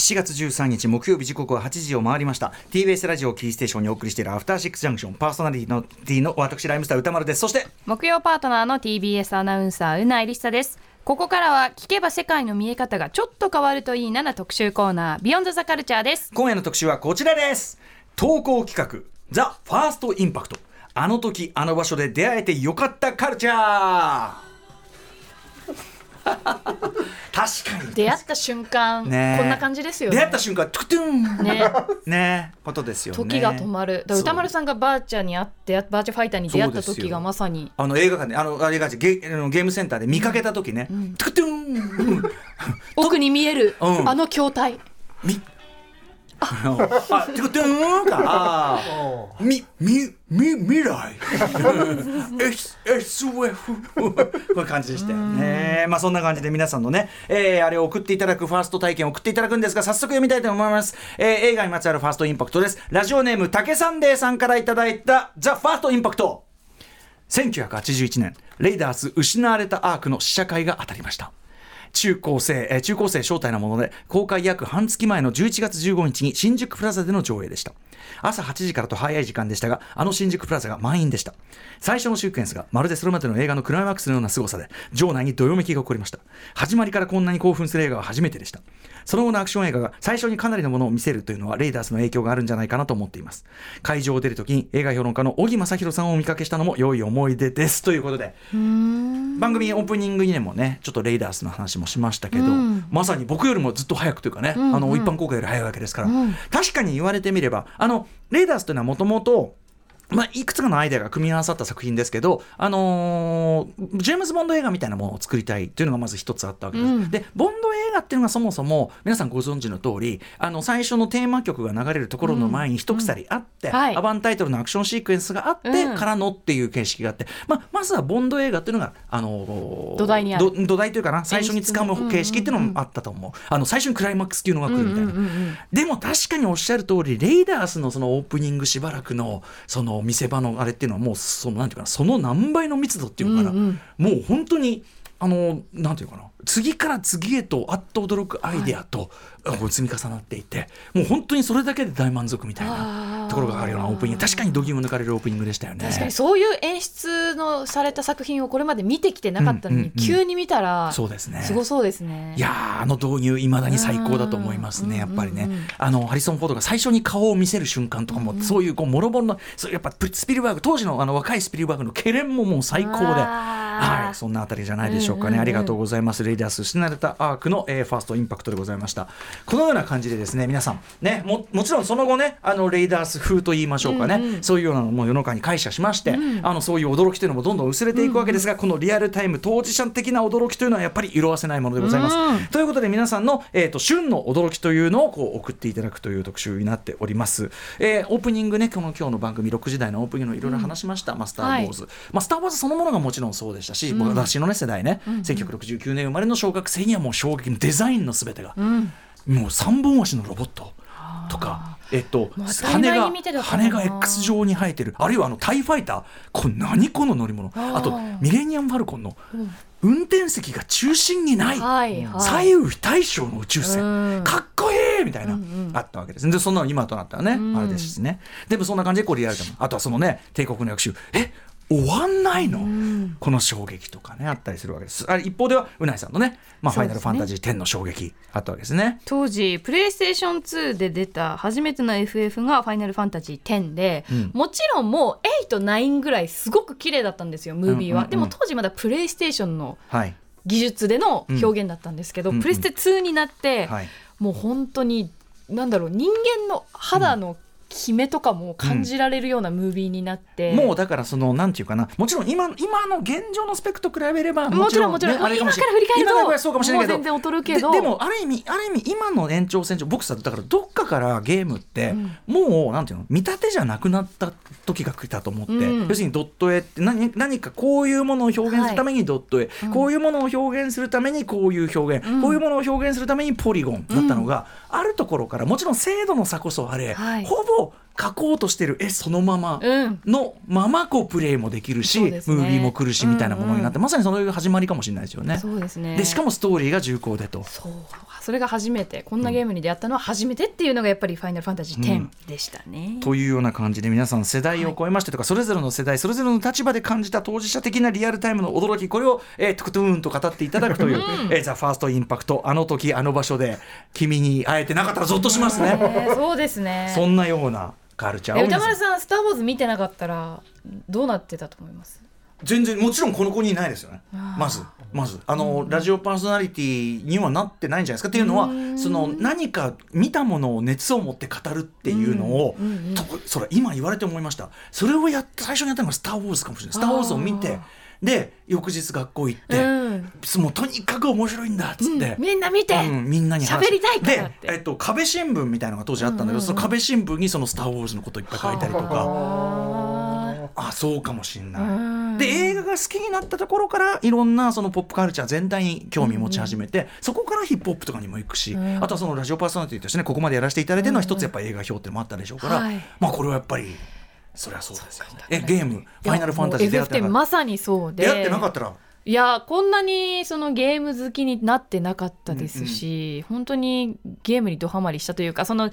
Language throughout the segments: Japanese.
7月13日木曜日時刻は8時を回りました。TBS ラジオキーステーションにお送りしているアフターシックスジャンクション。パーソナリティのの私ライムスター歌丸です。そして木曜パートナーの TBS アナウンサーうなえりさです。ここからは聞けば世界の見え方がちょっと変わるといいなな特集コーナービヨンドザカルチャーです。今夜の特集はこちらです。投稿企画ザ・ファーストインパクト。あの時あの場所で出会えてよかったカルチャー 確かに。出会った瞬間、ね。こんな感じですよね。出会った瞬間トゥクトゥン。ね。ね。ことですよね。時が止まる。歌丸さんがバーチャに会ってバーチャファイターに出会った時がまさに。あの映画館であのあ映画館ゲゲームセンターで見かけた時ね、トゥクトゥン。奥に見える、うん。あの筐体。みあのあトゥクトゥンかあーみみみ未来。S SF こういう感じでしたよね。まあそんな感じで皆さんのね、えーあれを送っていただくファースト体験を送っていただくんですが早速読みたいと思います、えー映画にまつわるファーストインパクトです。ラジオネーム竹サンデーさんからいただいたザ・ファーストインパクト。1981年レイダース失われたアークの試写会が当たりました中高生、えー中高生招待なもので公開約半月前の11月15日に新宿プラザでの上映でした。朝8時からと早い時間でしたがあの新宿プラザが満員でした。最初のシークエンスがまるでそれまでの映画のクライマックスのような凄さで場内にどよめきが起こりました。始まりからこんなに興奮する映画は初めてでした。その後のアクション映画が最初にかなりのものを見せるというのはレイダースの影響があるんじゃないかなと思っています。会場を出るときに映画評論家の小木正弘さんをお見かけしたのも良い思い出ですということで。番組オープニングにもねちょっとレイダースの話もしましたけど、まさに僕よりもずっと早くというかね、あの一般公開より早いわけですから、確かに言われてみればあのレイダースというのはもともとまあ、いくつかのアイデアが組み合わさった作品ですけど、あのージェームズ・ボンド映画みたいなものを作りたいというのがまず一つあったわけです。で、ボンド映画っていうのがそもそも皆さんご存知の通り、あの最初のテーマ曲が流れるところの前に一鎖あって、うん。はい。アバンタイトルのアクションシークエンスがあって、うん。からのっていう形式があって、まあ、まずはボンド映画っていうのが、あのー土台にある。ど土台というかな、最初に掴む形式っていうのもあったと思う。あの最初にクライマックス級のが来るみたいな。でも確かにおっしゃる通りレイダースのそのオープニングしばらくのその見せ場のあれっていうのはもうそのなんていうかなその何倍の密度っていうのかな、もう本当にあのなんていうかな次から次へとあっと驚くアイデアと、こう積み重なっていてもう本当にそれだけで大満足みたいなところがあるようなオープニング。確かに度肝抜かれるオープニングでしたよね。確かにそういう演出のされた作品をこれまで見てきてなかったのに、うんうんうん。急に見たらそうですね。すごそうですね。いやーあの導入いまだに最高だと思いますねやっぱりね。あのハリソン・フォードが最初に顔を見せる瞬間とかも、そういうこうもろもろのそうやっぱプスピルバーグ当時のあの若いスピルバーグのケレンももう最高で。はい、そんなあたりじゃないでしょうかね、ありがとうございますレイダース失われたアークの、えーファーストインパクトでございました。このような感じでですね皆さんねももちろんその後ねあのレイダース風と言いましょうかね、そういうようなのも世の中に感謝しまして、あのそういう驚きというのもどんどん薄れていくわけですが、このリアルタイム当事者的な驚きというのはやっぱり色あせないものでございます、ということで皆さんの、えー、と旬の驚きというのをこう送っていただくという特集になっております、えーオープニングねこの今日の番組6時台のオープニングのいろいろ話しました、まあ、スター・ウォーズ、まあ、スター・ウォーズそのものがもちろんそうでしたし、僕私のね世代ね、1969年生まれの小学生にはもう衝撃のデザインのすべてが、もう3本足のロボットとか。えっと、羽が羽が X 状に生えてる。あるいはあのタイファイター。これ何この乗り物？あとミレニアム・ファルコンの運転席が中心にない、はいはい。左右非対称の宇宙船、うん。かっこいいみたいな、あったわけです。でそんなの今となったらね、あれですしね。でもそんな感じでこうリアルでも。あとはそのね帝国の役習え終わんないの、この衝撃とかねあったりするわけです。あれ一方ではうないさんのね、まあ、ファイナルファンタジー10の衝撃あったわけですね。当時プレイステーション2で出た初めての FF が「ファイナルファンタジー10で」うん。もちろんもう89ぐらいすごく綺麗だったんですよムービーは、うん。うん。うんでも当時まだプレイステーションのはい。技術での表現だったんですけど、うん。プレステ2になって、はい。もう本当になんだろう人間の肌の決めとかも感じられるようなムービーになって、もうだからそのなんていうかな。もちろん今今の現状のスペックと比べればもちろんもちろん、今から振り返ると今からそうかもしれないけど全然劣るけど。ででもある意味ある意味今の延長線上僕さだからどっかからゲームって、もうなんていうの見立てじゃなくなった時が来たと思って、うん。要するにドット絵って何何かこういうものを表現するためにドット絵、こういうものを表現するためにこういう表現、こういうものを表現するためにポリゴンだったのが、あるところからもちろん精度の差こそあれ、はい。ほぼ no 描こうとしてる絵そのままうん。のままこうプレイもできるし、ね。ムービーも来るしみたいなものになって、まさにその始まりかもしれないですよね。そうですね。でしかもストーリーが重厚でと。そう。それが初めてこんなゲームに出会ったのは初めてっていうのがやっぱり「ファイナルファンタジー10」でしたね。というような感じで皆さん世代を超えましてとか、それぞれの世代それぞれの立場で感じた当事者的なリアルタイムの驚きこれを、えー、トゥクトゥーンと語っていただくという「えーザ・ファーストインパクトあの時あの場所で君に会えてなかったらゾッとしますね。えーそうですね。そんなようなカルチャー。えを皆さん歌丸さん「スター・ウォーズ」見てなかったらどうなってたと思います？全然もちろんこの子にいないですよね。まずまず。あの、ラジオパーソナリティにはなってないんじゃないですかっていうのはその何か見たものを熱を持って語るっていうのを、うんうんうんとそれ今言われて思いました。それをやっ最初にやったのが「スター・ウォーズ」かもしれない「スター・ウォーズ」を見てで翌日学校行って、うん。もうとにかく面白いんだっつって。みんな見て、うん、みんなに話喋りたいからって。で、えっと、壁新聞みたいなのが当時あったんだけど、その壁新聞にその「スター・ウォーズ」のこといっぱい書いたりとか。ああそうかもしんない。うん。で映画が好きになったところからいろんなそのポップカルチャー全体に興味持ち始めて、そこからヒップホップとかにも行くし、うん。あとはそのラジオパーソナリティとしてねここまでやらせていただいてるのは一つやっぱり映画表ってのもあったでしょうから、はい。まあこれはやっぱりそりゃそうですよね。えゲーム「ファイナルファンタジー」い出会ってなかった？やもう FF10 まさにそうで。出会ってなかったら。いやこんなにそのゲーム好きになってなかったですし、本当にゲームにドハマりしたというかその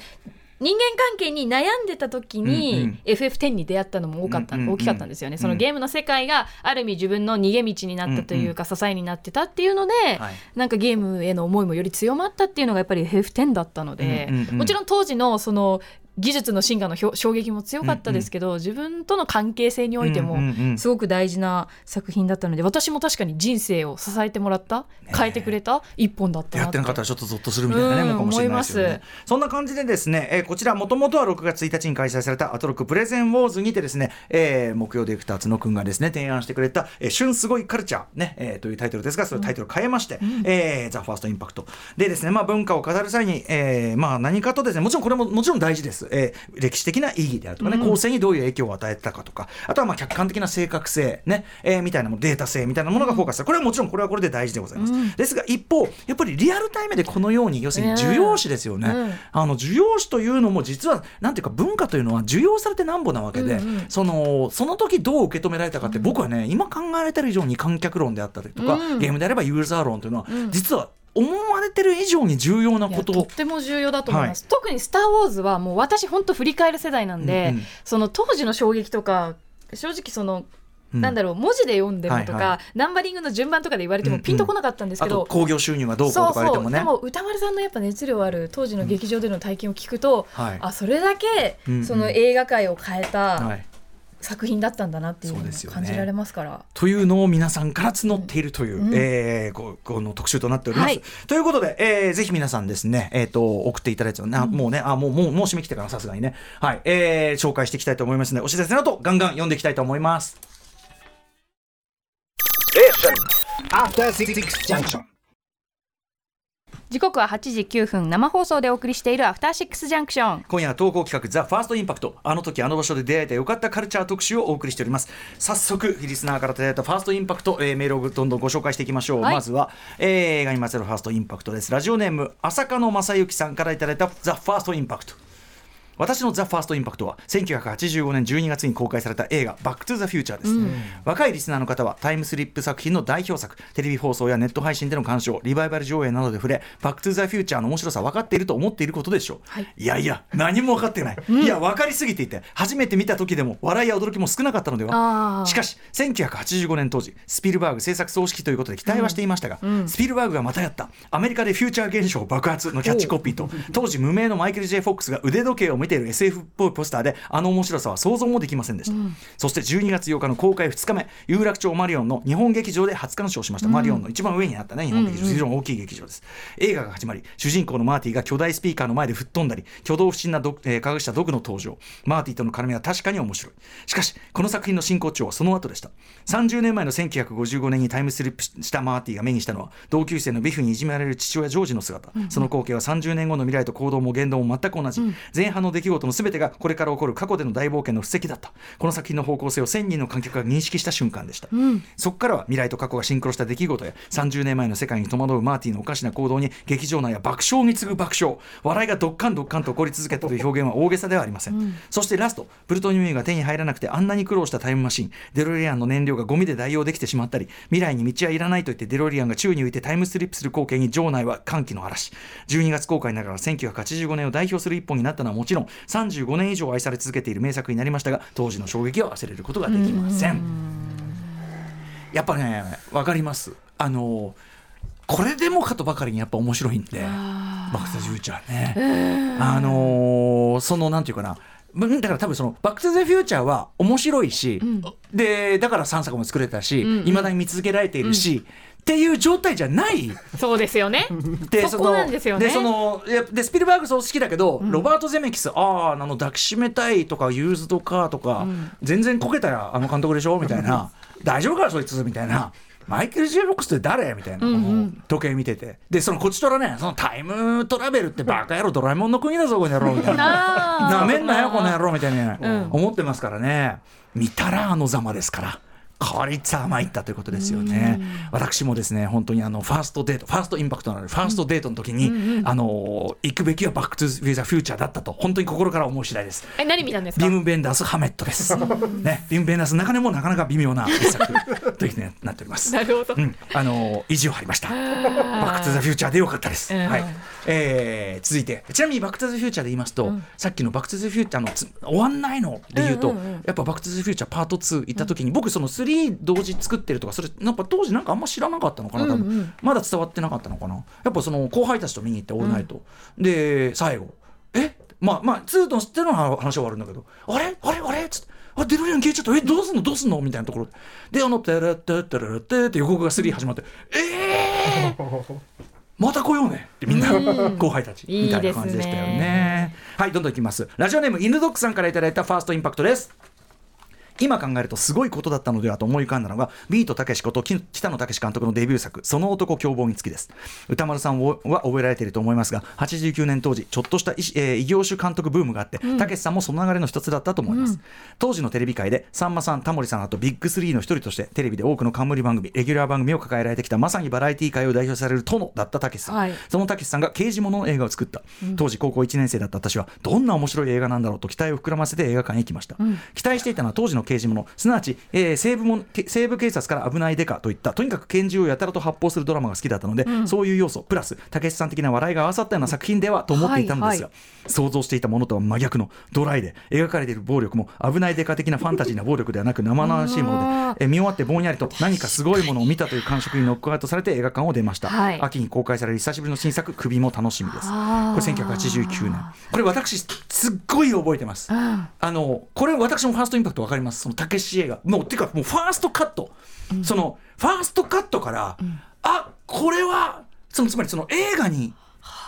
人間関係に悩んでた時に、うんうん。FF10 に出会ったのも多かった、うんうんうん。大きかったんですよね。そのゲームの世界がある意味自分の逃げ道になったというか、支えになってたっていうので、はい。なんかゲームへの思いもより強まったっていうのがやっぱり FF10 だったので、うんうんうん。もちろん当時のその技術の進化の衝撃も強かったですけど、自分との関係性においても、うんうんうん。すごく大事な作品だったので私も確かに人生を支えてもらった変えてくれた一本だったなやってなかったらちょっとゾッとするみたいなね、うんかもしれないですよね。そんな感じでですね、えーこちらもともとは6月1日に開催されたアトロックプレゼンウォーズにてですね、えー木曜ディレクター角くんがですね提案してくれた、えー旬すごいカルチャーね、えーというタイトルですがそれタイトル変えまして、えーザファーストインパクト。でですね、まあ文化を語る際に、えーまあ何かとですね、もちろんこれももちろん大事です。えー歴史的な意義であるとかね、後世にどういう影響を与えたかとか、あとはまあ客観的な正確性ね、えーみたいなものデータ性みたいなものがフォーカスされるこれはもちろんこれはこれで大事でございます。ですが一方やっぱりリアルタイムでこのように要するに需要紙ですよね。うん。あの需要紙というのも実はなんていうか文化というのは受容されてなんぼなわけで、うんうんそのその時どう受け止められたかって僕はね今考えられてる以上に観客論であったりとか、うん。ゲームであればユーザー論というのは、うん。実は思われてる以上に重要ないこと。とっても重要だと思います、特に「スター・ウォーズ」はもう私本当振り返る世代なんで、うんうん。その当時の衝撃とか正直その、うん。なんだろう文字で読んでもとか、はいはナンバリングの順番とかで言われてもピンとこなかったんですあけど、と興行収入がどうこうとか言われてもね。そうでも歌丸さんのやっぱ熱量ある当時の劇場での体験を聞くと、はい。あそれだけうんうん。その映画界を変えたはい作品だったんだなっていう感じられますから。というのを皆さんから募っているという、うんえーここの特集となっております。はいということで、えーぜひ皆さんですね、えー、と送っていただいて、なもうねあもうもうもう締め切ってからさすがにね、はいえー紹介していきたいと思いますのでお知らせの後ガンガン読んでいきたいと思います。After Six Junction. 時刻は8時9分生放送でお送りしているアフターシックスジャンクション今夜は投稿企画ザ・ファーストインパクトあの時あの場所で出会えたよかったカルチャー特集をお送りしております。早速リスナーからいただいたファーストインパクト、えーメールをどんどんご紹介していきましょう、はい。まずは、えー映画にまつわるファーストインパクトです。ラジオネーム浅香野正幸さんからいただいたザ・ファーストインパクト私のザ・ファーストインパクトは1985年12月に公開された映画「バック・トゥ・ザ・フューチャー」です、若いリスナーの方はタイムスリップ作品の代表作テレビ放送やネット配信での鑑賞リバイバル上映などで触れバック・トゥ・ザ・フューチャーの面白さ分かっていると思っていることでしょう、はい。いやいや何も分かってない、いや分かりすぎていて初めて見た時でも笑いや驚きも少なかったのでは？しかし1985年当時スピルバーグ制作総指揮ということで期待はしていましたが、スピルバーグがまたやったアメリカでフューチャー現象爆発のキャッチコピーと当時無名のマイケル・ J・ フォックスが腕時計を見ている SF っぽいポスターであの面白さは想像もできませんでした、そして12月8日の公開2日目有楽町マリオンの日本劇場で初鑑賞しました、マリオンの一番上にあったね日本劇場、非常に大きい劇場です。映画が始まり主人公のマーティが巨大スピーカーの前で吹っ飛んだり挙動不審なド、えー科学者ドクの登場。マーティとの絡みは確かに面白い。しかしこの作品の進行調はその後でした。30年前の1955年にタイムスリップしたマーティが目にしたのは同級生のビフにいじめられる父親ジョージの姿、その光景は30年後の未来と行動も言動も全く同じ、前半の出来事の全てがこれから起こる過去での大冒険の布石だった。この作品の方向性を1000人の観客が認識した瞬間でした、そこからは未来と過去がシンクロした出来事や30年前の世界に戸惑うマーティのおかしな行動に劇場内や爆笑に次ぐ爆笑。笑いがドッカンドッカンと起こり続けたという表現は大げさではありません、そしてラストプルトニウムが手に入らなくてあんなに苦労したタイムマシン。デロリアンの燃料がゴミで代用できてしまったり未来に道はいらないと言ってデロリアンが宙に浮いてタイムスリップする光景に場内は歓喜の嵐。12月公開ながら1985年を代表する一本になったのはもちろん35年以上愛され続けている名作になりましたが当時の衝撃を忘れることができません。やっぱね分かります。あのこれでもかとばかりにやっぱ面白いんで「バック・ザ・フューチャーね」あのーそのなんていうかな。うんだから多分その「バック・トゥ・ザ・フューチャー」は面白いし、でだから3作も作れたしいま、未だに見続けられているし、っていう状態じゃない。そうですよね。でそこなんですよね。でそのでスピルバーグそう好きだけど、ロバート・ゼメキスあああの抱きしめたいとかユーズドカーとか、全然こけたらあの監督でしょみたいな。大丈夫かそいつみたいな。マイケル・ジェロックスって誰みたいな、時計見てて。でそのこっちとらねそのタイムトラベルってバカ野郎ドラえもんの国だぞこの野郎みたいな。なめんなよこの野郎みたいに、ん。思ってますからね。見たらあのざまですから。こいつは参ったということですよね。私もですね、本当にあのファーストデート、ファーストインパクトのあるファーストデートの時に、あの行くべきはバックトゥザフューチャーだったと本当に心から思う次第です。え何見たんですか？ビム・ベンダース・ハメットです。ね、ビム・ベンダースの中でもなかなか微妙な一作というふうになっております。なるほどうん、あの意地を張りました。バック・トゥ・ザ・フューチャーでよかったです。うんはい。えー続いて、ちなみにバック・トゥ・ザ・フューチャーで言いますと、さっきのバック・トゥ・ザ・フューチャーのつ終わんないので言うと、うんうんうんやっぱバック・トゥ・ザ・フューチャーパート2行った時に、僕その3同時作ってるとか、それなんか当時なんかあんま知らなかったのかな、多分、まだ伝わってなかったのかな。やっぱその後輩たちと見に行ってオールナイト、で最後、え？まあまあ2と知ってるのは話は終わるんだけど、あれ？あれ？あれ？っつって。あデロリアン消えちゃった。えどうすんの？どうすんの？みたいなところ。でであの「テレテテレテ」って予告が3始まって「えー!」また来ようねってみんな後輩たちみたいな感じでしたよいいですねねはいどんどんいきますラジオネーム犬ドックさんからいただいたファーストインパクトです今考えるとすごいことだったのではと思い浮かんだのがビートたけしことき北野武監督のデビュー作「その男凶暴につき」です。歌丸さんは覚えられていると思いますが89年当時ちょっとした異,、業種監督ブームがあってたけしさんもその流れの一つだったと思います、当時のテレビ界でさんまさんタモリさんあとビッグスリーの一人としてテレビで多くの冠番組レギュラー番組を抱えられてきたまさにバラエティ界を代表される殿だったたけしさん、はい。そのたけしさんが刑事物の映画を作った、当時高校1年生だった私はどんな面白い映画なんだろうと期待を膨らませて映画館へ行きました、期待していたのは当時の刑事物すなわち、えー西部もけ西部警察から危ないデカといったとにかく拳銃をやたらと発砲するドラマが好きだったので、そういう要素プラスたけしさん的な笑いが合わさったような作品ではと思っていたのですが、はい想像していたものとは真逆のドライで描かれている暴力も危ないデカ的なファンタジーな暴力ではなく生々しいもので、えー見終わってぼんやりと何かすごいものを見たという感触にノックアウトされて映画館を出ました、はい秋に公開される久しぶりの新作「首」も楽しみです。これ1989年。これ私すっごい覚えてます。うん。あのこれ私もファーストインパクト分かりますそのたけし映画。もうてかもうファーストカット、そのファーストカットから、あこれはそのつまりその映画に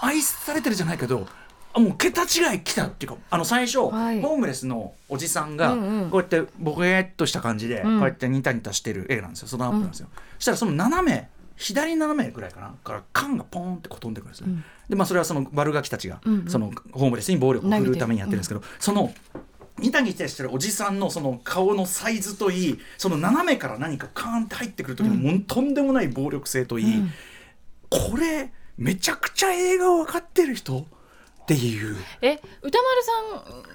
愛されてるじゃないけどあもう桁違い来たっていうかあの最初、はい。ホームレスのおじさんがうんうん。こうやってボケーっとした感じで、ん。こうやってニタニタしてる絵なんですよ。そのアップなんですよ、そしたらその斜め左斜めぐらいかな。から缶がポーンってこう飛んでくるんですよ、でまあそれはその悪ガキたちが、そのホームレスに暴力を振るうためにやってるんですけど、そのニタニタしてるおじさんのその顔のサイズといいその斜めから何かカーンって入ってくる時のもうとんでもない暴力性といい、これめちゃくちゃ映画を分かってる人？っていう。え歌丸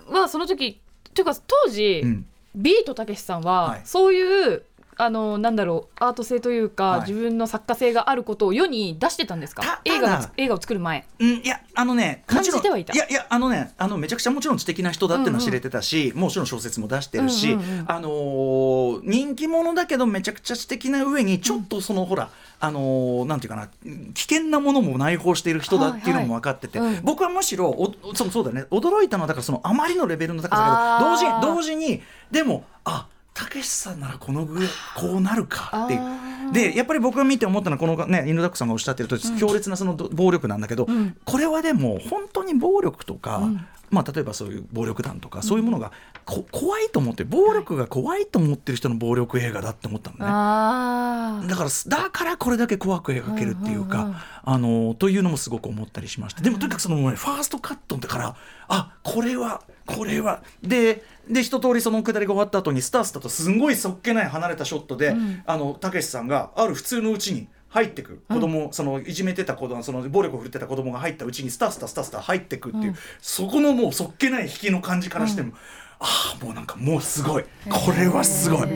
さんはその時というか当時、うん。ビートたけしさんは、はい。そういうあのなんだろうアート性というか、はい。自分の作家性があることを世に出してたんですか？た映画映画を作る前。うん、いやあのね感じてはいた？やいやあのねあのめちゃくちゃもちろん知的な人だっていうのは知れてたし、もちろん小説も出してるし、うんうんうんあのー人気者だけどめちゃくちゃ知的な上にちょっとその、ほらあのーなんていうかな危険なものも内包している人だっていうのも分かってて、はいはいうん僕はむしろおそうそうだね驚いたのはだからそのあまりのレベルの高さだけど同時同時にでもあたけしさんならこの上こうなるかっていう。でやっぱり僕が見て思ったのはこのね犬ダックさんがおっしゃってると強烈なそのど暴力なんだけど、ん。これはでも本当に暴力とか、ん。まあ、例えばそういう暴力団とかそういうものがこ怖いと思ってる暴力が怖いと思ってる人の暴力映画だって思ったのね。ああだからだからこれだけ怖く描けるっていうか、あのというのもすごく思ったりしました。でもとにかくその、ね、ファーストカットだからあこれはこれは。でで一通りそのくだりが終わった後にスタースタとすんごいそっけない離れたショットで、あのたけしさんがある普通のうちに入ってく。子供、そのいじめてた子供その暴力を振るってた子供が入ったうちにスタスタスタスタ入ってくっていう、そこのもうそっけない引きの感じからしても、ああもうなんかもうすごい。これはすごい。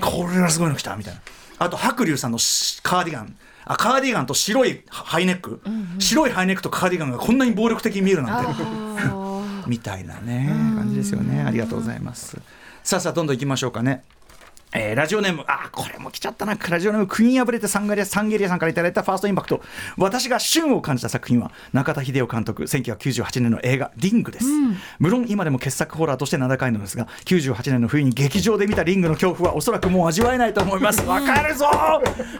これはすごいの来たみたいな。あと白龍さんのしカーディガン。あカーディガンと白いハイネック、白いハイネックとカーディガンがこんなに暴力的に見えるなんて。あ みたいなね感じですよね。ありがとうございます。さあさあどんどん行きましょうかね。えーラジオネーム、あー、これも来ちゃったな。ラジオネーム、クイーン破れてサンガリア、サンゲリアさんからいただいたファーストインパクト。私が旬を感じた作品は、中田秀夫監督、1998年の映画、リングです。無論今でも傑作ホラーとして名高いのですが、98年の冬に劇場で見たリングの恐怖はおそらくもう味わえないと思います。わかるぞ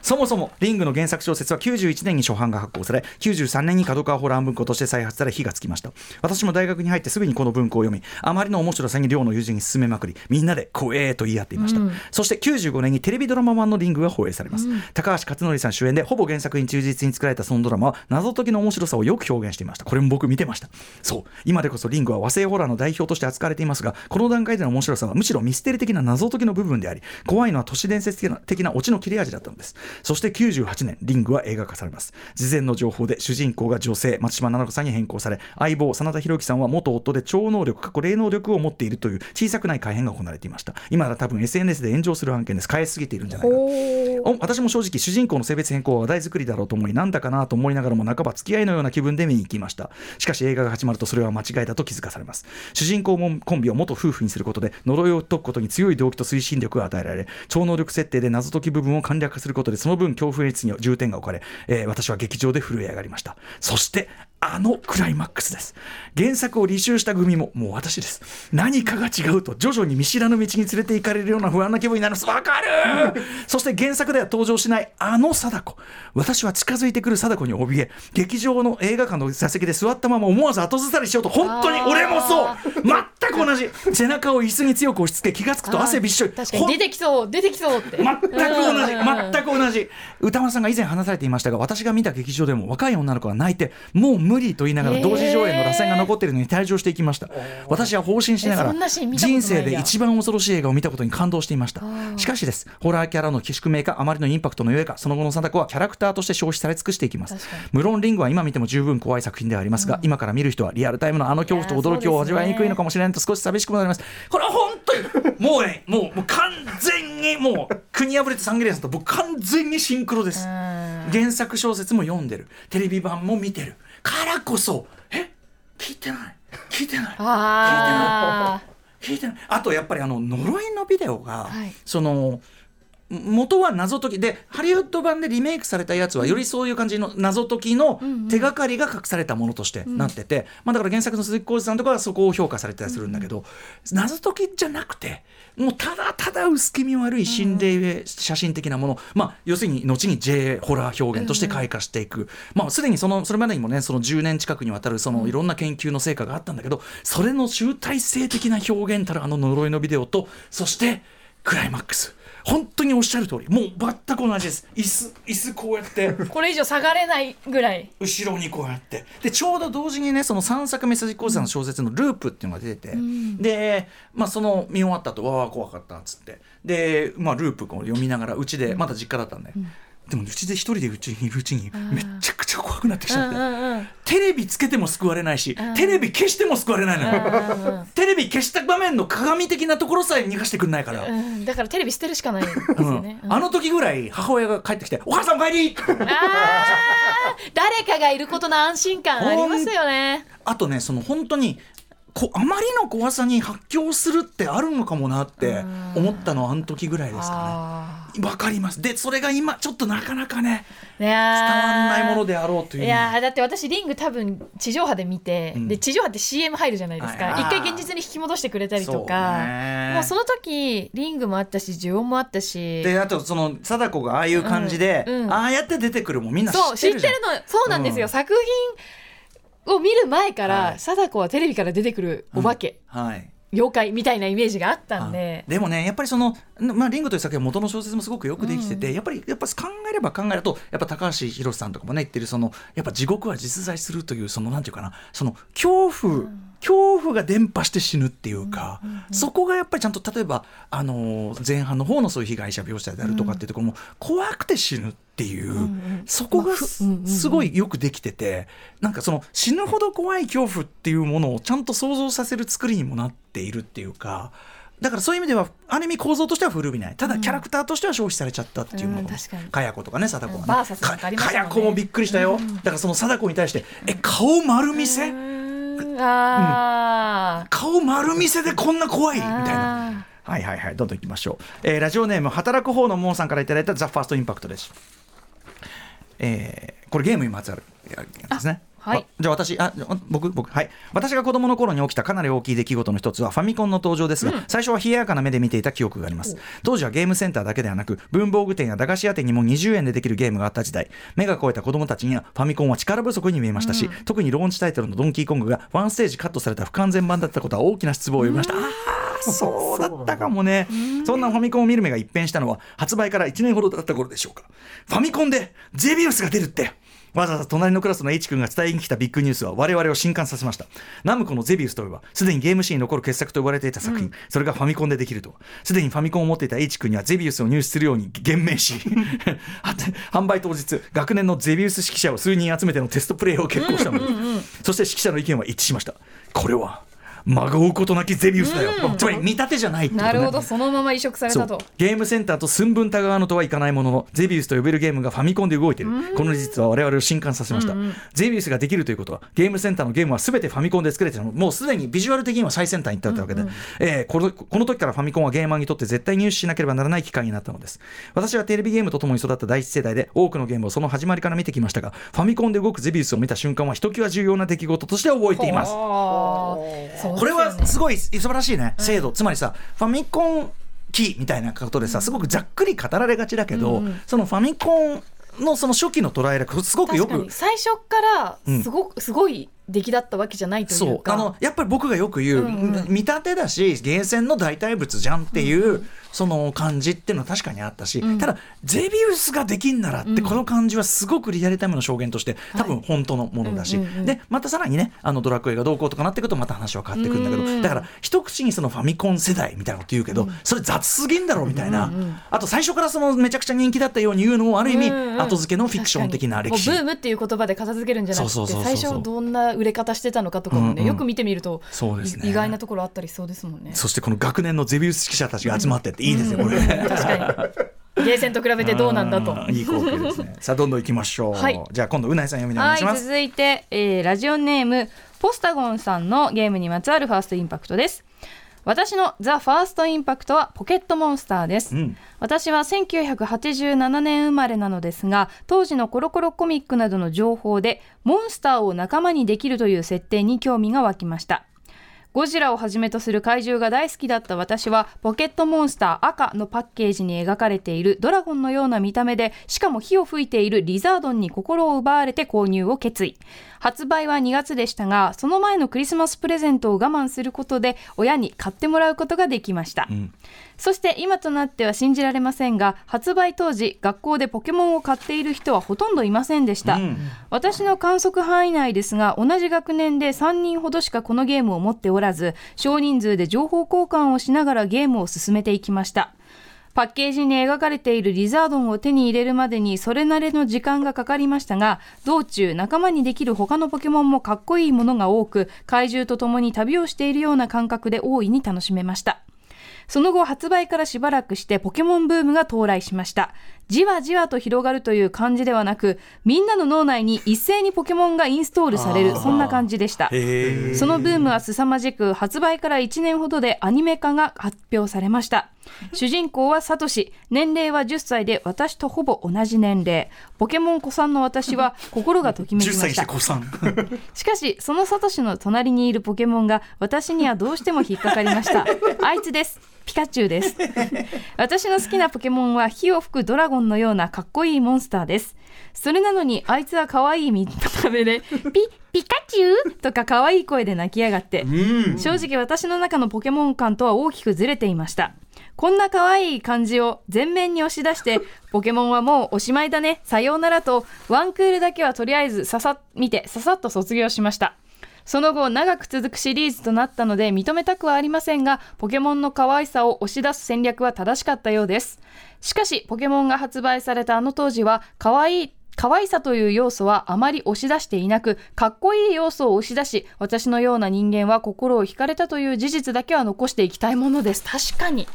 そもそも、リングの原作小説は91年に初版が発行され、93年に角川ホラー文庫として再発され火がつきました。私も大学に入ってすぐにこの文庫を読み、あまりの面白さに寮の友人に勧めまくり、みんなで怖えと言い合っていました。そして95年にテレビドラマ版のリングが放映されます。高橋克典さん主演で、ほぼ原作に忠実に作られたそのドラマは、謎解きの面白さをよく表現していました。これも僕見てました。そう、今でこそリングは和製ホラーの代表として扱われていますが、この段階での面白さはむしろミステリ的な謎解きの部分であり、怖いのは都市伝説的なオチの切れ味だったのです。そして98年、リングは映画化されます。事前の情報で主人公が女性、松島菜々子さんに変更され、相棒、真田広之さんは元夫で超能力、過去霊能力を持っているという小さくない改変が行われていました。今なら多分 SNS で炎上する案件です。変えすぎているんじゃないか。お私も正直主人公の性別変更は話題作りだろうと思いなんだかなと思いながらも半ば付き合いのような気分で見に行きました。しかし映画が始まるとそれは間違いだと気づかされます。主人公もコンビを元夫婦にすることで呪いを解くことに強い動機と推進力が与えられ超能力設定で謎解き部分を簡略化することでその分恐怖演出に重点が置かれ、えー私は劇場で震え上がりました。そしてあのクライマックスです。原作を履修した組ももう私です。何かが違うと徐々に見知らぬ道に連れて行かれるような不安な気分になります。わかる そして原作では登場しないあの貞子。私は近づいてくる貞子に怯え劇場の映画館の座席で座ったまま思わず後ずさりしようと。本当に俺もそう。全く同じ。背中を椅子に強く押し付け気が付くと汗びっしょり。確かに。出てきそう。出てきそうって。全く同じ。うん。全く同じ。歌丸さんが以前話されていましたが私が見た劇場でも若い女の子が泣いてもう無理と言いながら同時上映の螺旋が残っているのに退場していきました。私は放心しながえそんなシーン見たことない人生で一番恐ろしい映画を見たことに感動していました。ー。しかしです。ホラーキャラの宿命かあまりのインパクトのゆえかその後の貞子はキャラクターとして消費され尽くしていきます。無論リングは今見ても十分怖い作品ではありますが、今から見る人はリアルタイムのあの恐怖と驚きを味わいにくいのかもしれないと少し寂しくもなります。これは本当にもうねもうもう完全にもう国破れてサンゲリアさんと僕完全にシンクロです。うん。原作小説も読んでる。テレビ版も見てる。からこそえ？聞いてない。聞いてない。あ聞いてない。あとやっぱりあの呪いのビデオが、はい。その元は謎解き。でハリウッド版でリメイクされたやつはよりそういう感じの謎解きの手がかりが隠されたものとしてなってて、まあ、だから原作の鈴木浩二さんとかはそこを評価されてたりするんだけど、謎解きじゃなくてもうただただ薄気味悪い心霊写真的なもの、まあ、要するに後に J ホラー表現として開花していく、まあ、すでにそのそれまでにもねその10年近くにわたるそのいろんな研究の成果があったんだけどそれの集大成的な表現たるあの呪いのビデオとそしてクライマックス本当におっしゃる通り。もう全く同じです。椅子椅子こうやって。ーこれ以上下がれないぐらい。後ろにこうやって。でちょうど同時にねその3作目鈴木浩二さんの小説の「ループ」っていうのが出てて、で、まあ、その見終わった後わあ怖かったっつって。で、まあ、ループを読みながらうちでまだ実家だったんで、でもうちで一人でうちにいるうちにめちゃくちゃ怖くなってきちゃって。テレビつけても救われないし、テレビ消しても救われないのよ。テレビ消した場面の鏡的なところさえ逃がしてくんないから。うん。だからテレビ捨てるしかないですうんよね、うん。あの時ぐらい母親が帰ってきて「お母さんお帰り!」誰かがいることの安心感ありますよね。あとねその本当にこあまりの怖さに発狂するってあるのかもなって思ったのはあの時ぐらいですかあね。わかります。でそれが今ちょっとなかなかね伝ー。わんないものであろうという。いやーだって私リング多分地上波で見て、うん。で地上波って CM 入るじゃないですか。はい一回現実に引き戻してくれたりとか。ね。もうその時リングもあったし呪音もあったしであとその貞子がああいう感じで、うんうん。ああやって出てくるもんみんな知そう知っててっるの。そうなんですよ、うん。作品を見る前から、はい。貞子はテレビから出てくるお化け、はい。妖怪みたいなイメージがあったんで。でもねやっぱりその、まあ、リングという作品は元の小説もすごくよくできてて、やっぱりやっぱ考えれば考えるとやっぱ高橋宏さんとかもね言ってるそのやっぱ地獄は実在するというそのなんていうかなその恐怖、恐怖が伝播して死ぬっていうか、そこがやっぱりちゃんと例えば、あのー前半の方のそういう被害者描写であるとかっていうところも怖くて死ぬっていう、そこがすごいよくできててなんかその死ぬほど怖い恐怖っていうものをちゃんと想像させる作りにもなっているっていうか。だからそういう意味ではある意味構造としては古びない。ただキャラクターとしては消費されちゃったっていうもの。うん確かや子とかね貞子はね。バーサスなんかありましたもんねかや子もびっくりしたよ、だからその貞子に対して「え顔丸見せ、うー。ん顔丸見せでこんな怖い?」みたいな。あはいはいはい。どんどんいきましょう、えーラジオネーム働く方のモンさんからいただいたザ・ファーストインパクトです。えーこれゲームにまつわるやつですねはい。あじゃあ私あ僕僕はい。私が子供の頃に起きたかなり大きい出来事の一つはファミコンの登場ですが、最初は冷ややかな目で見ていた記憶があります。当時はゲームセンターだけではなく文房具店や駄菓子屋店にも20円でできるゲームがあった時代。目が超えた子供たちにはファミコンは力不足に見えましたし、特にローンチタイトルのドンキーコングがワンステージカットされた不完全版だったことは大きな失望を呼びました、あーそうだったかもね。そんなファミコンを見る目が一変したのは発売から1年ほどだった頃でしょうか。ファミコンでゼビウスが出るってわざわざ隣のクラスの H 君が伝えに来たビッグニュースは我々を震撼させました。ナムコのゼビウスといえばすでにゲームシーンに残る傑作と呼ばれていた作品、それがファミコンでできると。はすでにファミコンを持っていた H 君にはゼビウスを入手するように言命し 販売当日学年のゼビウス指揮者を数人集めてのテストプレイを決行したのです、そして指揮者の意見は一致しました。これはまごうことなきゼビウスだよ、つまり見立てじゃないってこと、ね、なるほどそのまま移植されたと。ゲームセンターと寸分たがわぬとはいかないもののゼビウスと呼べるゲームがファミコンで動いているこの事実は我々を震撼させました、ゼビウスができるということはゲームセンターのゲームは全てファミコンで作れている。のもうすでにビジュアル的には最先端に行ったわけで、えーこのこの時からファミコンはゲーマーにとって絶対入手しなければならない機会になったのです。私はテレビゲームとともに育った第一世代で多くのゲームをその始まりから見てきましたがファミコンで動くゼビウスを見た瞬間はひときわ重要な出来事として覚えていますこれはですごい素晴らしいね。制度、つまりさファミコン機みたいなことでさすごくざっくり語られがちだけど、そのファミコンのその初期の捉えらすごくよく最初からすごく、すごい出来だったわけじゃないといそう。うかあのやっぱり僕がよく言う、うんうん。見立てだしゲーセンの代替物じゃんっていう、その感じっていうのは確かにあったし、うん。ただゼビウスができんならって、この感じはすごくリアルタイムの証言として多分本当のものだし、うんうんうんでまたさらにねあのドラクエがどうこうとかなっていくとまた話は変わってくるんだけど、うんだから一口にそのファミコン世代みたいなこと言うけど、それ雑すぎんだろみたいな、あと最初からそのめちゃくちゃ人気だったように言うのもある意味、うんうん後付けのフィクション的な歴史。ブームっていう言葉で片付けるんじゃなくて最初どんな売れ方してたのかとかもね、うんうんよく見てみるとねい意外なところあったりそうですもんねそしてこの学年のゼビウス指揮者たちが集まってっていいですよ、これ。確かにゲーセンと比べてどうなんだといい光景ですね。さあどんどん行きましょう。はいじゃあ今度うなえさん読みお願はいいします。続いて、えーラジオネームポスタゴンさんのゲームにまつわるファーストインパクトです私のザ・ファーストインパクトはポケットモンスターです、うん。私は1987年生まれなのですが当時のコロコロコミックなどの情報でモンスターを仲間にできるという設定に興味が湧きましたゴジラをはじめとする怪獣が大好きだった私はポケットモンスター赤のパッケージに描かれているドラゴンのような見た目でしかも火を吹いているリザードンに心を奪われて購入を決意。発売は2月でしたがその前のクリスマスプレゼントを我慢することで親に買ってもらうことができました、そして今となっては信じられませんが発売当時学校でポケモンを買っている人はほとんどいませんでした、うん。私の観測範囲内ですが同じ学年で3人ほどしかこのゲームを持っておらず少人数で情報交換をしながらゲームを進めていきました。パッケージに描かれているリザードンを手に入れるまでにそれなりの時間がかかりましたが道中仲間にできる他のポケモンもかっこいいものが多く怪獣と共に旅をしているような感覚で大いに楽しめましたその後発売からしばらくしてポケモンブームが到来しました。じわじわと広がるという感じではなくみんなの脳内に一斉にポケモンがインストールされるそんな感じでした。そのブームは凄まじく発売から1年ほどでアニメ化が発表されました主人公はサトシ。年齢は10歳で私とほぼ同じ年齢。ポケモン子さんの私は心がときめき10ました。して子さん。しかしそのサトシの隣にいるポケモンが私にはどうしても引っかかりました。あいつです。ピカチュウです。私の好きなポケモンは火を吹くドラゴンのようなかっこいいモンスターです。それなのにあいつは可愛い見た目でピピカチュウとか可愛い声で泣きやがって。うん。正直私の中のポケモン感とは大きくずれていましたこんな可愛い感じを前面に押し出して ポケモンはもうおしまいだね。さようならとワンクールだけはとりあえずささ見てささっと卒業しました。その後長く続くシリーズとなったので認めたくはありませんがポケモンの可愛さを押し出す戦略は正しかったようです。しかしポケモンが発売されたあの当時は可愛い可愛さという要素はあまり押し出していなくかっこいい要素を押し出し私のような人間は心を惹かれたという事実だけは残していきたいものです。確かに。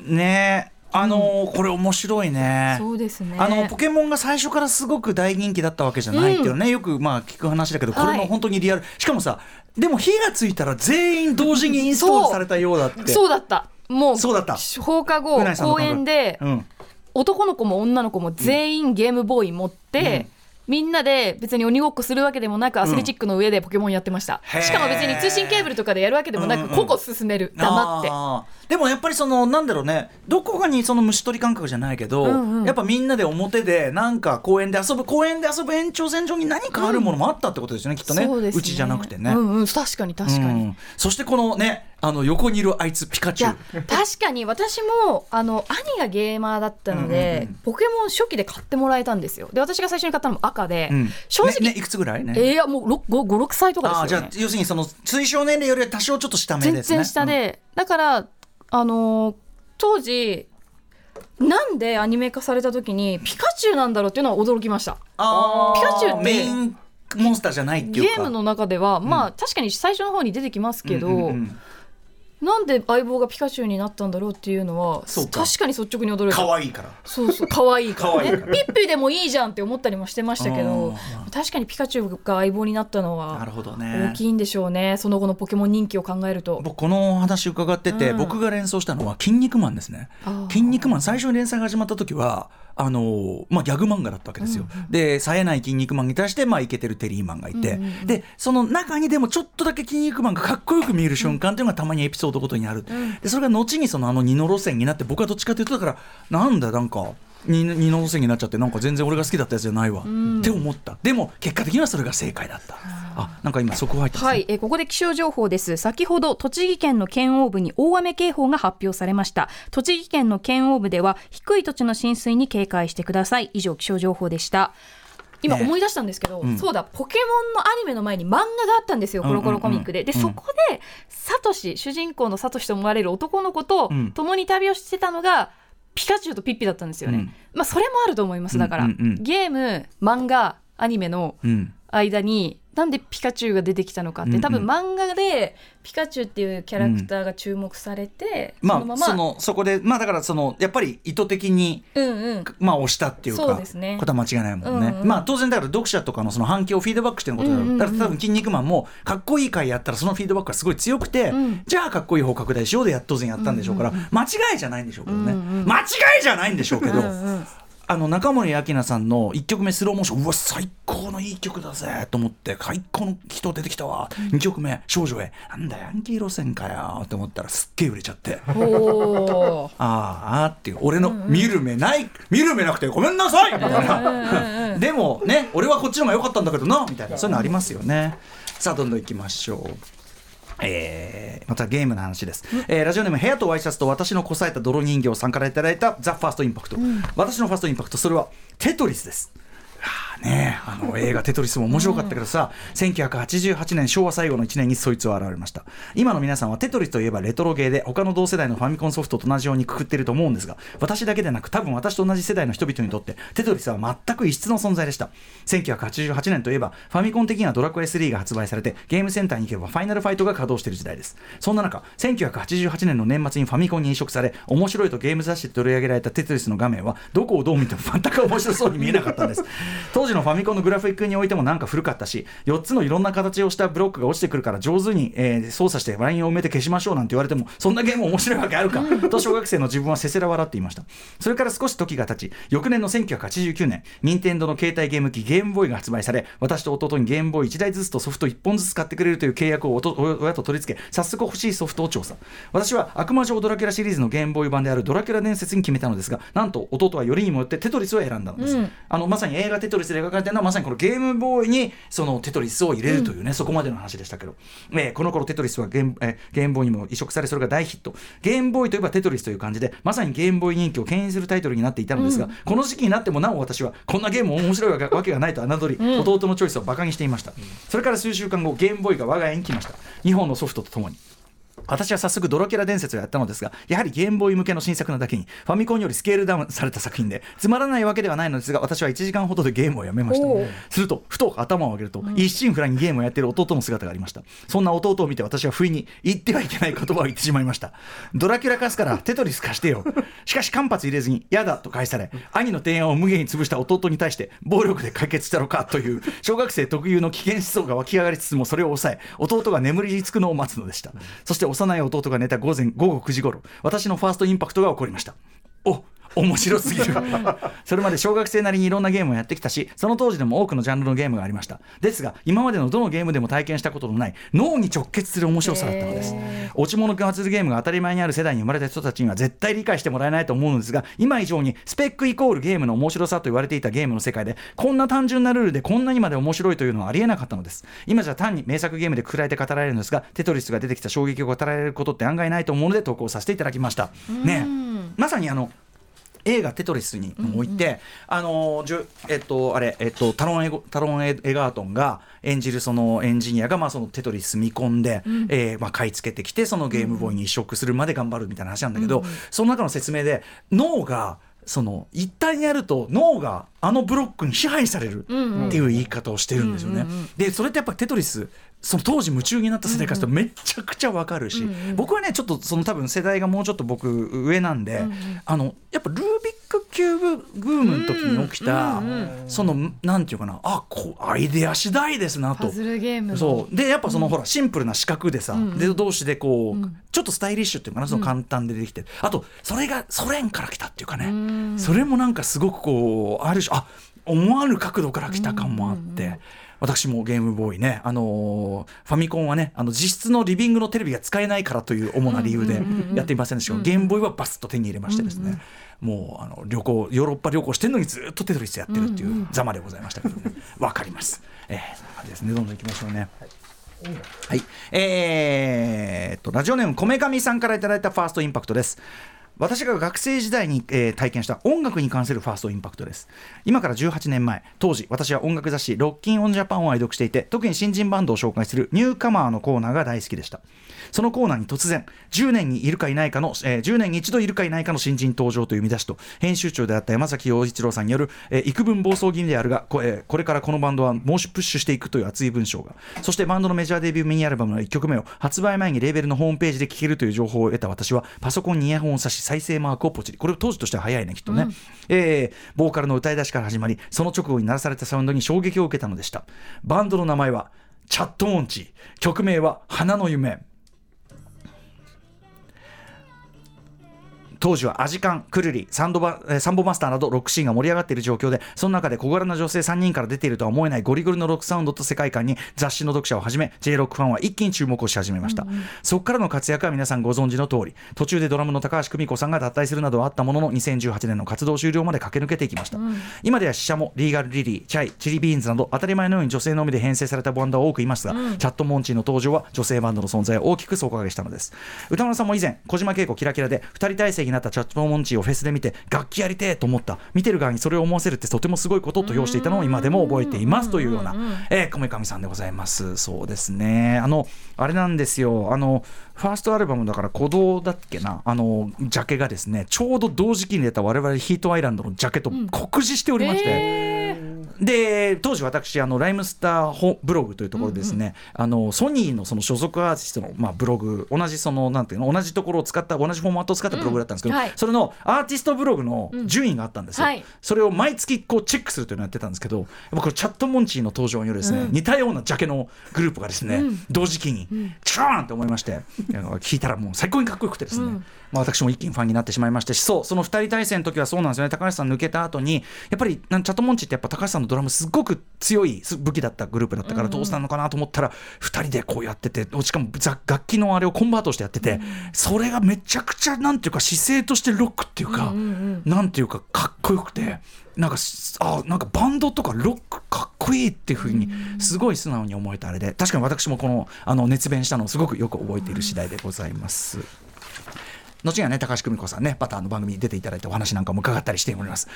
ね。えあのーこれ面白いね。そうですね。あのポケモンが最初からすごく大人気だったわけじゃないっていうのはね、よくまあ聞く話だけどこれも本当にリアル、しかもさでも火がついたら全員同時にインストールされたようだって。そうだった。もうそうだった。放課後公園でうん、男の子も女の子も全員ゲームボーイ持って、みんなで別に鬼ごっこするわけでもなくアスレチックの上でポケモンやってました、へー。しかも別に通信ケーブルとかでやるわけでもなく、うんうん個々進める。黙って。でもやっぱりそのなんだろうね。どこかにその虫取り感覚じゃないけど、うんうん。やっぱみんなで表でなんか公園で遊ぶ公園で遊ぶ延長線上に何かあるものもあったってことですよね、きっとね。そうちじゃなくてね、うんうん、確かに確かに、うん。そしてこのねあの横にいるあいつピカチュウ。確かに私もあの兄がゲーマーだったので、うんうんうん。ポケモン初期で買ってもらえたんですよ。で私が最初に買ったのも赤で、うん。正直、ねねいくつぐらい？ね。えーいやもう56歳とかああじゃあですよね要するにその推奨年齢よりは多少ちょっと下目全ですね。然下で、だからあのー当時なんでアニメ化された時にピカチュウなんだろうっていうのは驚きました。あー。ピカチュウってメインモンスターじゃないってゲいうか。ームの中では、まあ確かに最初の方に出てきますけど、うんうんうんなんで相棒がピカチュウになったんだろうっていうのは確かに率直に驚いた。可愛いから。そうそう可愛いからね。可愛いから。ピッピでもいいじゃんって思ったりもしてましたけどあ確かにピカチュウが相棒になったのなるはほどね。大きいんでしょうね。その後のポケモン人気を考えると。僕このお話伺ってて、うん。僕が連想したのは「筋肉マン」ですね。筋肉マン最初に連載が始まった時はあのーまあ、ギャグ漫画だったわけですよ、で冴えない筋肉マンに対してまあイケてるテリーマンがいて、うんうんうん。でその中にでもちょっとだけ筋肉マンがかっこよく見える瞬間っていうのがたまにエピソードごとにある、でそれが後にそのあの二の路線になって僕はどっちかというとだからなんだなんか二二の路線になっちゃってなんか全然俺が好きだったやつじゃないわ、って思った。でも結果的にはそれが正解だった、あなんか今そこ入ってはい、えーここで気象情報です。先ほど栃木県の県央部に大雨警報が発表されました。栃木県の県央部では低い土地の浸水に警戒してください。以上気象情報でした。今ね。思い出したんですけど、うん。そうだ。ポケモンのアニメの前に漫画があったんですよ。コロコロコミックで、でうん。そこでサトシ主人公のサトシと思われる男の子とうん。共に旅をしてたのがピカチュウとピッピだったんですよね、うん。まあそれもあると思います。だから、うんうんうんゲーム漫画アニメのうん。間になんでピカチュウが出てきたのかって、うんうん。多分漫画でピカチュウっていうキャラクターが注目されて、まあそのまま。そのそこでまあだからそのやっぱり意図的にうんうん。まあ押したっていうかそうですね。ことは間違いないもんね、うんうん。まあ当然だから読者とかのその反響をフィードバックしてることだろう,、うんうんうん。だから多分「筋肉マン」もかっこいい回やったらそのフィードバックがすごい強くて、うん。じゃあかっこいい方拡大しようでや当然やったんでしょうから、間違いじゃないんでしょうけどね、うんうん。間違いじゃないんでしょうけど、うんうんあの中森明菜さんの1曲目スローモーション。うわ最高のいい曲だぜ。と思って最高の人出てきたわ、2曲目少女へ。なんだヤンキー路線かよ。って思ったらすっげえ売れちゃって。あーあーっていう。俺の見る目ない、見る目なくてごめんなさい！みたいな。でもね俺はこっちの方が良かったんだけどなみたいな。そういうのありますよね。さあどんどんいきましょうえーまたゲームの話です、えーラジオネーム部屋とワイシャツと私のこさえた泥人形さんからいただいたザ・ファーストインパクト、私のファーストインパクトそれはテトリスです。はあねあの映画「テトリス」も面白かったけどさ、1988年昭和最後の1年にそいつは現れました。今の皆さんはテトリスといえばレトロゲーで他の同世代のファミコンソフトと同じようにくくっていると思うんですが私だけでなく多分私と同じ世代の人々にとってテトリスは全く異質の存在でした。1988年といえばファミコン的にはドラクエ3が発売されてゲームセンターに行けばファイナルファイトが稼働している時代です。そんな中1988年の年末にファミコンに移植され面白いとゲーム雑誌で取り上げられたテトリスの画面はどこをどう見ても全く面白そうに見えなかったんです。当 当時のファミコンのグラフィックにおいてもなんか古かったし4つのいろんな形をしたブロックが落ちてくるから上手に、えー操作してラインを埋めて消しましょうなんて言われてもそんなゲーム面白いわけあるか。と小学生の自分はせせら笑っていました。それから少し時が経ち翌年の1989年任天堂の携帯ゲーム機ゲームボーイが発売され私と弟にゲームボーイ1台ずつとソフト1本ずつ買ってくれるという契約を親と取り付け早速欲しいソフトを調査。私は悪魔城ドラキュラシリーズのゲームボーイ版であるドラキュラ伝説に決めたのですがなんと弟はよりにもよってテトリスを選んだのです、あのまさに映画テトリスで描かれているのはまさにこのゲームボーイにそのテトリスを入れるというね、そこまでの話でしたけど、えーこの頃テトリスはゲーム,、えーゲームボーイにも移植されそれが大ヒット。ゲームボーイといえばテトリスという感じでまさにゲームボーイ人気を牽引するタイトルになっていたのですが、この時期になってもなお私はこんなゲーム面白いわけわけがないと侮り、弟のチョイスをバカにしていました、それから数週間後ゲームボーイが我が家に来ました。2本のソフトとともに私は早速ドロキャラ伝説をやったのですがやはりゲームボーイ向けの新作なだけにファミコンよりスケールダウンされた作品でつまらないわけではないのですが私は1時間ほどでゲームをやめました。するとふと頭を上げると、一心不乱にゲームをやっている弟の姿がありました。そんな弟を見て私は不意に言ってはいけない言葉を言ってしまいました。ドラキュラ貸すからテトリス貸してよ。しかし間髪入れずに嫌だと返され兄の提案を無限に潰した弟に対して暴力で解決したのかという小学生特有の危険思想が湧き上がりつつもそれを抑え弟が眠りにつくのを待つのでした、そして幼い弟が寝た午前午後9時頃私のファーストインパクトが起こりました。お面白すぎる。それまで小学生なりにいろんなゲームをやってきたしその当時でも多くのジャンルのゲームがありました。ですが今までのどのゲームでも体験したことのない脳に直結する面白さだったのです。落ち物がするゲームが当たり前にある世代に生まれた人たちには絶対理解してもらえないと思うのですが今以上にスペックイコールゲームの面白さと言われていたゲームの世界でこんな単純なルールでこんなにまで面白いというのはありえなかったのです。今じゃ単に名作ゲームでくらえて語られるのですがテトリスが出てきた衝撃を語られることって案外ないと思うので投稿させていただきました。ねまさにあの映画「テトリス」において、あのじゅえっとあれえっとタロンエゴタロンエエガートンが演じるそのエンジニアがまあそのテトリス見込んで、えーまあ買い付けてきてそのゲームボーイに移植するまで頑張るみたいな話なんだけど、その中の説明で脳がその一旦やると脳があのブロックに支配されるっていう言い方をしてるんですよね。でそれってやっぱテトリスその当時夢中になった世代からするとめちゃくちゃわかるし、僕はねちょっとその多分世代がもうちょっと僕上なんで、あのやっぱルービックキューブブームの時に起きた、そのなんていうかなあこうアイデア次第ですなと。パ。ズルゲームの。そう。でやっぱその、ほらシンプルな四角でさ、で同士でこう、ちょっとスタイリッシュっていうかなその簡単でできて。る、あとそれがソ連から来たっていうかね、それもなんかすごくこうある種あ思わぬ角度から来た感もあって。私もゲームボーイね、あのーファミコンはねあの実質のリビングのテレビが使えないからという主な理由でやっていませんでしたけど、ゲームボーイはバスッと手に入れましてですね、もうあの旅行ヨーロッパ旅行してるのにずっとテトリスやってるっていうざまでございましたけどね。わかります。えー、ですねどんどん行きましょうね。はい、えーっとラジオネームこめかみさんからいただいたファーストインパクトです。私が学生時代に、えー体験した音楽に関するファーストインパクトです。今から18年前当時私は音楽雑誌「ロッキンオンジャパンを愛読していて特に新人バンドを紹介するニューカマーのコーナーが大好きでした。そのコーナーに突然10年にいるかいないかの、えー10年に一度いるかいないかの新人登場という見出しと編集長であった山崎陽一郎さんによる、えー幾分暴走気味であるがこ,、えーこれからこのバンドは猛プッシュしていくという熱い文章がそしてバンドのメジャーデビューミニアルバムの1曲目を発売前にレーベルのホームページで聴けるという情報を得た私はパソコンにイヤホンを挿し再生マークをポチリ。これ当時としては早いねきっとね、えーボーカルの歌い出しから始まりその直後に鳴らされたサウンドに衝撃を受けたのでした。バンドの名前はチャットモンチ。曲名は花の夢当時はアジカン、クルリ、サンドバえーサンボマスターなどロックシーンが盛り上がっている状況で、その中で小柄な女性3人から出ているとは思えないゴリゴリのロックサウンドと世界観に雑誌の読者をはじめ、J ロックファンは一気に注目をし始めました。そこからの活躍は皆さんご存知の通り、途中でドラムの高橋久美子さんが脱退するなどはあったものの、2018年の活動終了まで駆け抜けていきました。今では死者もリーガルリリー、チャイ、チリビーンズなど当たり前のように女性のみで編成されたバンドは多くいますが、チャットモンチーの登場は女性バンドの存在を大きく底上げしたのです。宇多丸さんも以前、小島慶子キラキラで2人体制になったチャットモンチーをフェスで見て楽器やりてえと思った。見てる側にそれを思わせるってとてもすごいことと評していたのを今でも覚えています。というような、えー、こめかみさんでございます。そうですね。あのあれなんですよ。あのファーストアルバムだから鼓動だっけな。あのジャケがですねちょうど同時期に出た我々ヒートアイランドのジャケと酷似しておりまして、で当時私あのライムスターホブログというところですね、あのソニーのその所属アーティストの、まあ、ブログ同じそのなんていうの同じところを使った同じフォーマットを使ったブログだったんですけど、うんはい。それのアーティストブログの順位があったんですよ、はい。それを毎月こうチェックするというのをやってたんですけどやっぱこれチャットモンチーの登場によるですね、似たようなジャケのグループがですね、同時期にチャーンって思いまして聞いたらもう最高にかっこよくてですね、まあ、私も一気にファンになってしまいましてそうその2人対戦の時はそうなんですよね高橋さん抜けた後にやっぱりなんチャットモンチーってやっぱ高橋さんのドラムすごく強い武器だったグループだったからどうしたのかなと思ったら2人でこうやっててしかもざ楽器のあれをコンバートしてやってて、それがめちゃくちゃなんていうか姿勢としてロックっていうか、なんていうかかっこよくて。なんかすあなんかバンドとかロックかっこいいっていうふうにすごい素直に思えたあれで確かに私もこのあの熱弁したのをすごくよく覚えている次第でございます。後にはね高橋久美子さんねまたあの番組に出ていただいてお話なんかも伺ったりしております。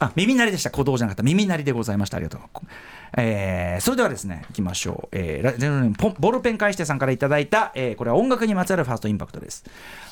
あ耳鳴りでした。鼓動じゃなかった。耳鳴りでございました。ありがとう、えーそれではですねいきましょう、えーラジオネームボールペン返してさんからいただいた、えーこれは音楽にまつわるファーストインパクトです。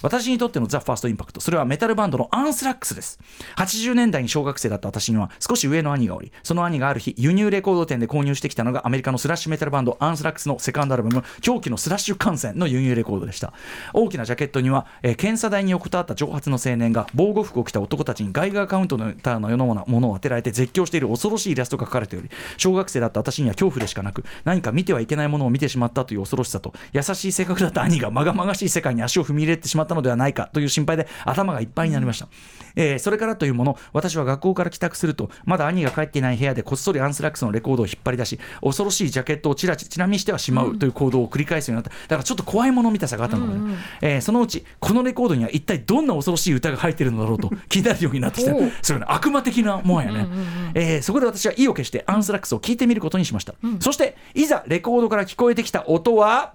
私にとってのザ・ファーストインパクト。それはメタルバンドのアンスラックスです。80年代に小学生だった私には少し上の兄がおりその兄がある日輸入レコード店で購入してきたのがアメリカのスラッシュメタルバンドアンスラックスのセカンドアルバム狂気のスラッシュ感染の輸入レコードでした。大きなジャケットには、えー検査台に横たわった長髪の青年が防護服を着た男たちにガイガーカウントのターのようなものを当てられて絶叫している恐ろしいイラストが描かれており小学生だった私には恐怖でしかなく何か見てはいけないものを見てしまったという恐ろしさと優しい性格だった兄がまがまがしい世界に足を踏み入れてしまったのではないかという心配で頭がいっぱいになりました、えーそれからというもの私は学校から帰宅するとまだ兄が帰っていない部屋でこっそりアンスラックスのレコードを引っ張り出し恐ろしいジャケットをちらちちなみにしてはしまうという行動を繰り返すようになった。だからちょっと怖いもの見たさがあったのかね、えーそのうちこのレコードには一体どんな恐ろしい歌が入っているのだろうと気になるようになってきた。それはね悪魔的なもんやね、えーそこで私は意を決してアンスラックスを聞いてみることにしました、そしていざレコードから聞こえてきた音は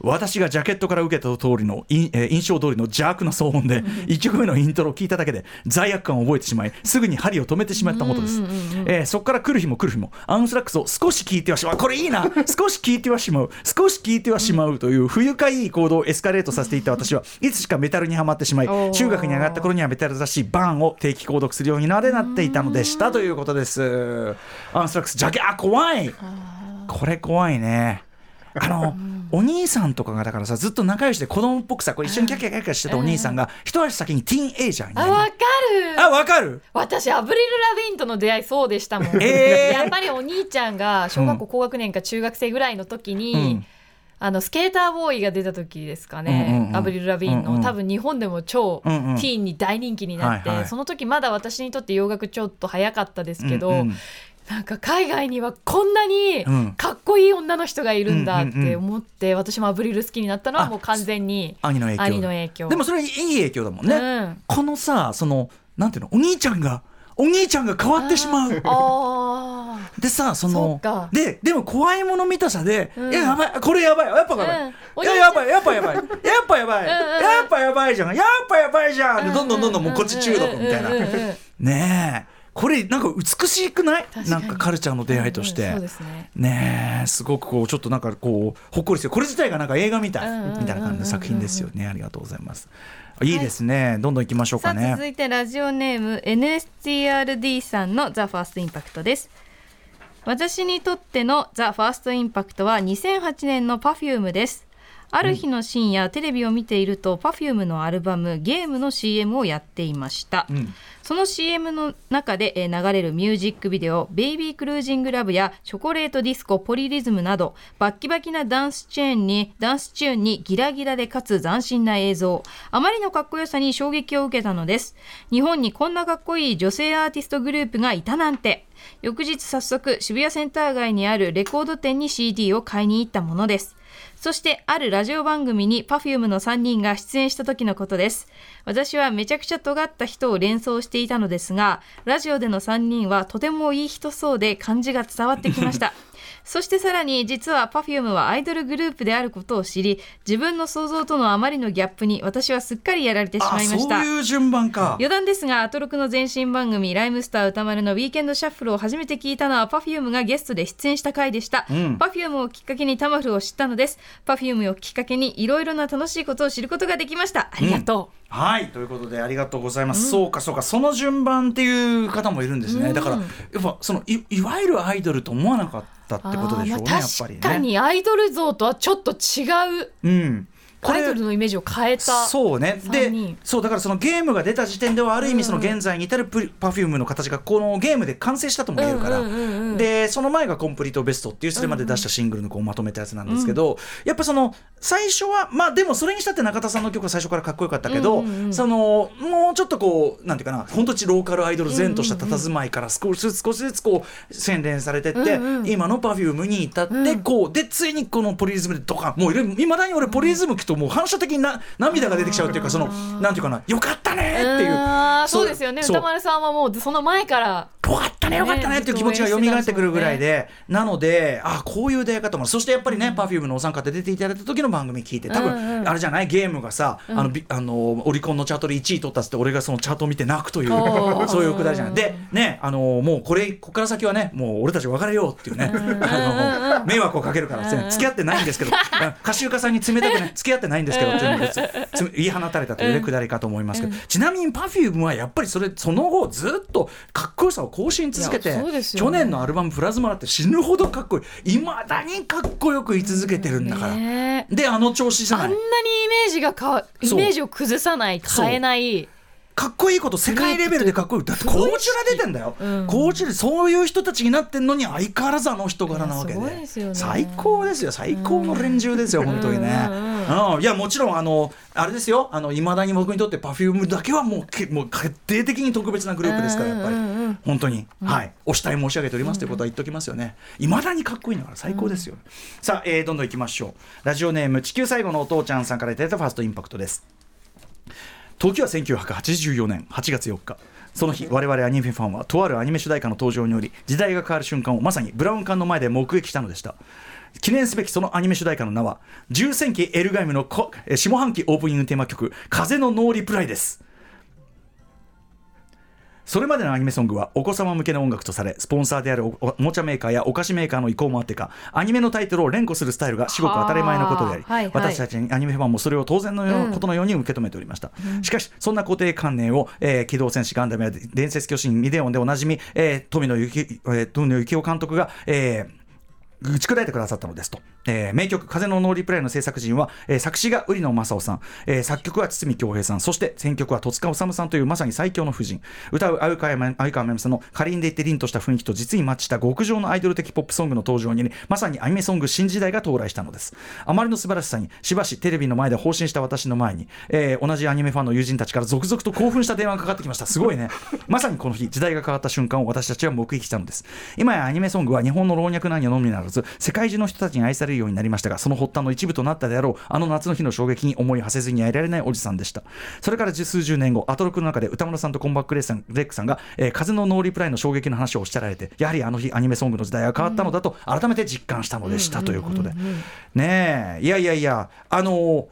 私がジャケットから受けた通りの、いえー印象通りの邪悪な騒音で、1曲目のイントロを聞いただけで罪悪感を覚えてしまい、すぐに針を止めてしまったものです。えーそこから来る日も来る日も、アンスラックスを少し聞いてはしまう。これいいな少し聞いてはしまう。少し聞いてはしまうという不愉快い行動をエスカレートさせていた私はいつしかメタルにはまってしまい、中学に上がった頃にはメタル雑誌バーンを定期購読するようになれなっていたのでしたということです。アンスラックス、ジャケ、あ、怖いこれ怖いね。あの、お兄さんとかがだからさずっと仲良しで子供っぽくさこう一緒にキャッキャキャッキャしてたお兄さんが一足先にティーンエイジャーになる。あわかる。あわかる。私アブリル・ラビーンとの出会いそうでしたもん、えー。やっぱりお兄ちゃんが小学校高学年か中学生ぐらいの時に、うん。あのスケーターボーイが出た時ですかね、うんうんうんアブリル・ラビーンの、うんうん。多分日本でも超テうんうん。ィーンに大人気になって、はいはい。その時まだ私にとって洋楽ちょっと早かったですけど、うんうんなんか海外にはこんなにうん。かっこいい女の人がいるんだっうんうんうん。て思って、私もアブリル好きになったのはもう完全に兄の影響。でもそれいい影響だもんね、うん。このさそのなんていうのお兄ちゃんがお兄ちゃんが変わってしまう。あ でさそそのででも怖いもの見たさで、うん。いややばいこれやばいやっぱやばい、うん。おいややばいやっぱやばい。やっぱやばい。うんうん。やっぱやばいじゃん。やっぱやばいじゃん。ーでどんどんどんどんもうこっち中毒みたいな。うんうんうんうん。ねえこれなんか美しくない？なんかカルチャーの出会いとして、うんすね。ねえすごくこうちょっとなんかこうほっこりしてこれ自体がなんか映画みたいみたいな感じの作品ですよね。ありがとうございます。いいですね、どんどん行きましょうさあかね続いてラジオネーム NSTRD さんのザ・ファーストインパクトです。私にとってのザ・ファーストインパクトは2008年の Perfume ですある日の深夜、テレビを見ていると Perfume のアルバムゲームの CM をやっていました、うん。その CM の中でえー流れるミュージックビデオ「ベイビークルージングラブ」や「チョコレートディスコポリリズム」などバッキバキなダンスチェーンにダンスチューンにギラギラでかつ斬新な映像。あまりのかっこよさに衝撃を受けたのです。日本にこんなかっこいい女性アーティストグループがいたなんて。翌日早速渋谷センター街にあるレコード店に CD を買いに行ったものですそしてあるラジオ番組に Perfume の3人が出演した時のことです。私はめちゃくちゃ尖った人を連想していたのですが、ラジオでの3人はとてもいい人そうで感じが伝わってきました。そしてさらに実は Perfume はアイドルグループであることを知り自分の想像とのあまりのギャップに私はすっかりやられてしあまいました。そういう順番か。余談ですがアトロクの前身番組「ライムスター歌丸」のウィーケンドシャッフルを初めて聞いたのは Perfume がゲストで出演した回でした、うん。Perfume をきっかけにタマフルを知ったのです。Perfume をきっかけにいろいろな楽しいことを知ることができました。ありがとはいということでありがとうございます、そうかそうかその順番っていう方もいるんですね、だからやっぱそのいいわゆるアイドルと思わなかったってことでしょうね、やっぱりね。確かにアイドル像とはちょっと違ううん。こアれイドルのイメージを変えたそうね。三で人そうだからそのゲームが出た時点ではある意味その現在に至るプパフュームの形がこのゲームで完成したとも言えるから、うんうんうんうん。でその前が「コンプリートベスト」っていうそれまで出したシングルのこうまとめたやつなんですけど、やっぱその最初はまあでもそれにしたって中田さんの曲は最初からかっこよかったけど、うんうんうんそのもうちょっとこうなんていうかな本当にローカルアイドル前とした佇まいから少しずつ少しずつこう洗練されてって、うんうん。今のパフュームに至ってこう、でついにこのポリリズムでドカン。もういまだに俺ポリリズム聞くともう反射的にな涙が出てきちゃうっていうかそのなんていうかなよかったねっていう。そうですよね。歌丸さんはもうその前からよかったねよかったねっていう気持ちが蘇ってくるぐらいで、なのであこういう出会い方も。そしてやっぱりね、Perfume のお三方出ていただいた時の番組聞いて多分、うん。うんあれじゃないゲームがさ、あのビあのオリコンのチャートで1位取ったっつって俺がそのチャートを見て泣くというそういうくだりじゃない。でねあのもうこれここから先はねもう俺たち別れようっていうね あの迷惑をかけるからって付き合ってないんですけど歌集家さんに冷たくね付き合ってないんですけどっていう言い放たれたというねくだりかと思いますけど、ちなみに Perfume はやっぱりそれその後ずっとかっこよさを更新続けて、ね。去年のアルバム「プラズマ」だって死ぬほどかっこいい。いまだにかっこよく言い続けてるんだから、ねであの調子じゃない。あんなにイメージがかわイメージを崩さない変えないかっこいいこと世界レベルでかっこいい。だってコーチュラ出てんだよ、うん。コーチュラそういう人たちになってんのに相変わらずあの人柄なわけで。最高ですよ。最高の連中ですよ、本当にね、いやもちろんあのあれですよ。あの未だに僕にとって Perfume だけはもうけもう決定的に特別なグループですからやっぱり、うんうんうん本当に、はい。お慕い申し上げておりますということは言っておきますよね。未だにかっこいいんだから最高ですよ、さあ、えーどんどんいきましょう。ラジオネーム地球最後のお父ちゃんさんからいただいたファーストインパクトです時は1984年8月4日。その日我々アニメファンはとあるアニメ主題歌の登場により時代が変わる瞬間をまさにブラウン管の前で目撃したのでした。記念すべきそのアニメ主題歌の名は重戦機エルガイムの下半期オープニングテーマ曲「風のノーリプライ」です。それまでのアニメソングはお子様向けの音楽とされスポンサーであるおおおもちゃメーカーやお菓子メーカーの意向もあってかアニメのタイトルを連呼するスタイルが至極当たり前のことであり、はいはい。私たちアニメファンもそれを当然のよううんことのように受け止めておりました、しかしそんな固定観念を、えー機動戦士ガンダムや伝説巨神ミデオンでおなじみ、えー富野由紀えー富野由紀夫監督が、えー打ち砕いてくださったのですと、えー名曲「風のノーリプライ」の制作陣は、えー作詞が売野正夫さん、えー作曲は堤恭平さん。そして選曲は戸塚治虫さんというまさに最強の夫人。歌う鮎川め鮎川めさんのかりんでいって凛とした雰囲気と実にマッチした極上のアイドル的ポップソングの登場によりまさにアニメソング新時代が到来したのです。あまりの素晴らしさにしばしテレビの前で放心した私の前に、えー同じアニメファンの友人たちから続々と興奮した電話がかかってきました。すごいね。まさにこの日時代が変わった瞬間を私たちは目撃したのです。今やアニメソングは日本の老若男女のみならず世界中の人たちに愛されるようになりましたがその発端の一部となったであろうあの夏の日の衝撃に思い馳せずにはいられないおじさんでした。それから十数十年後アトロクの中で宇多丸さんとコンバットレックさんレックさんが、えー風のノーリプライの衝撃の話をおっしゃられてやはりあの日アニメソングの時代が変わったのだと改めて実感したのでしたということで。ねえ。いやいやいやあのー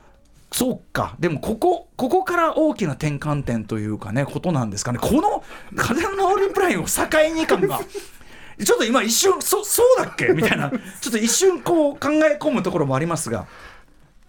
そうか。でもここここから大きな転換点というかねことなんですかね。この風のノーリプライを境に感がちょっと今一瞬そそうだっけ？みたいな。ちょっと一瞬こう考え込むところもありますが。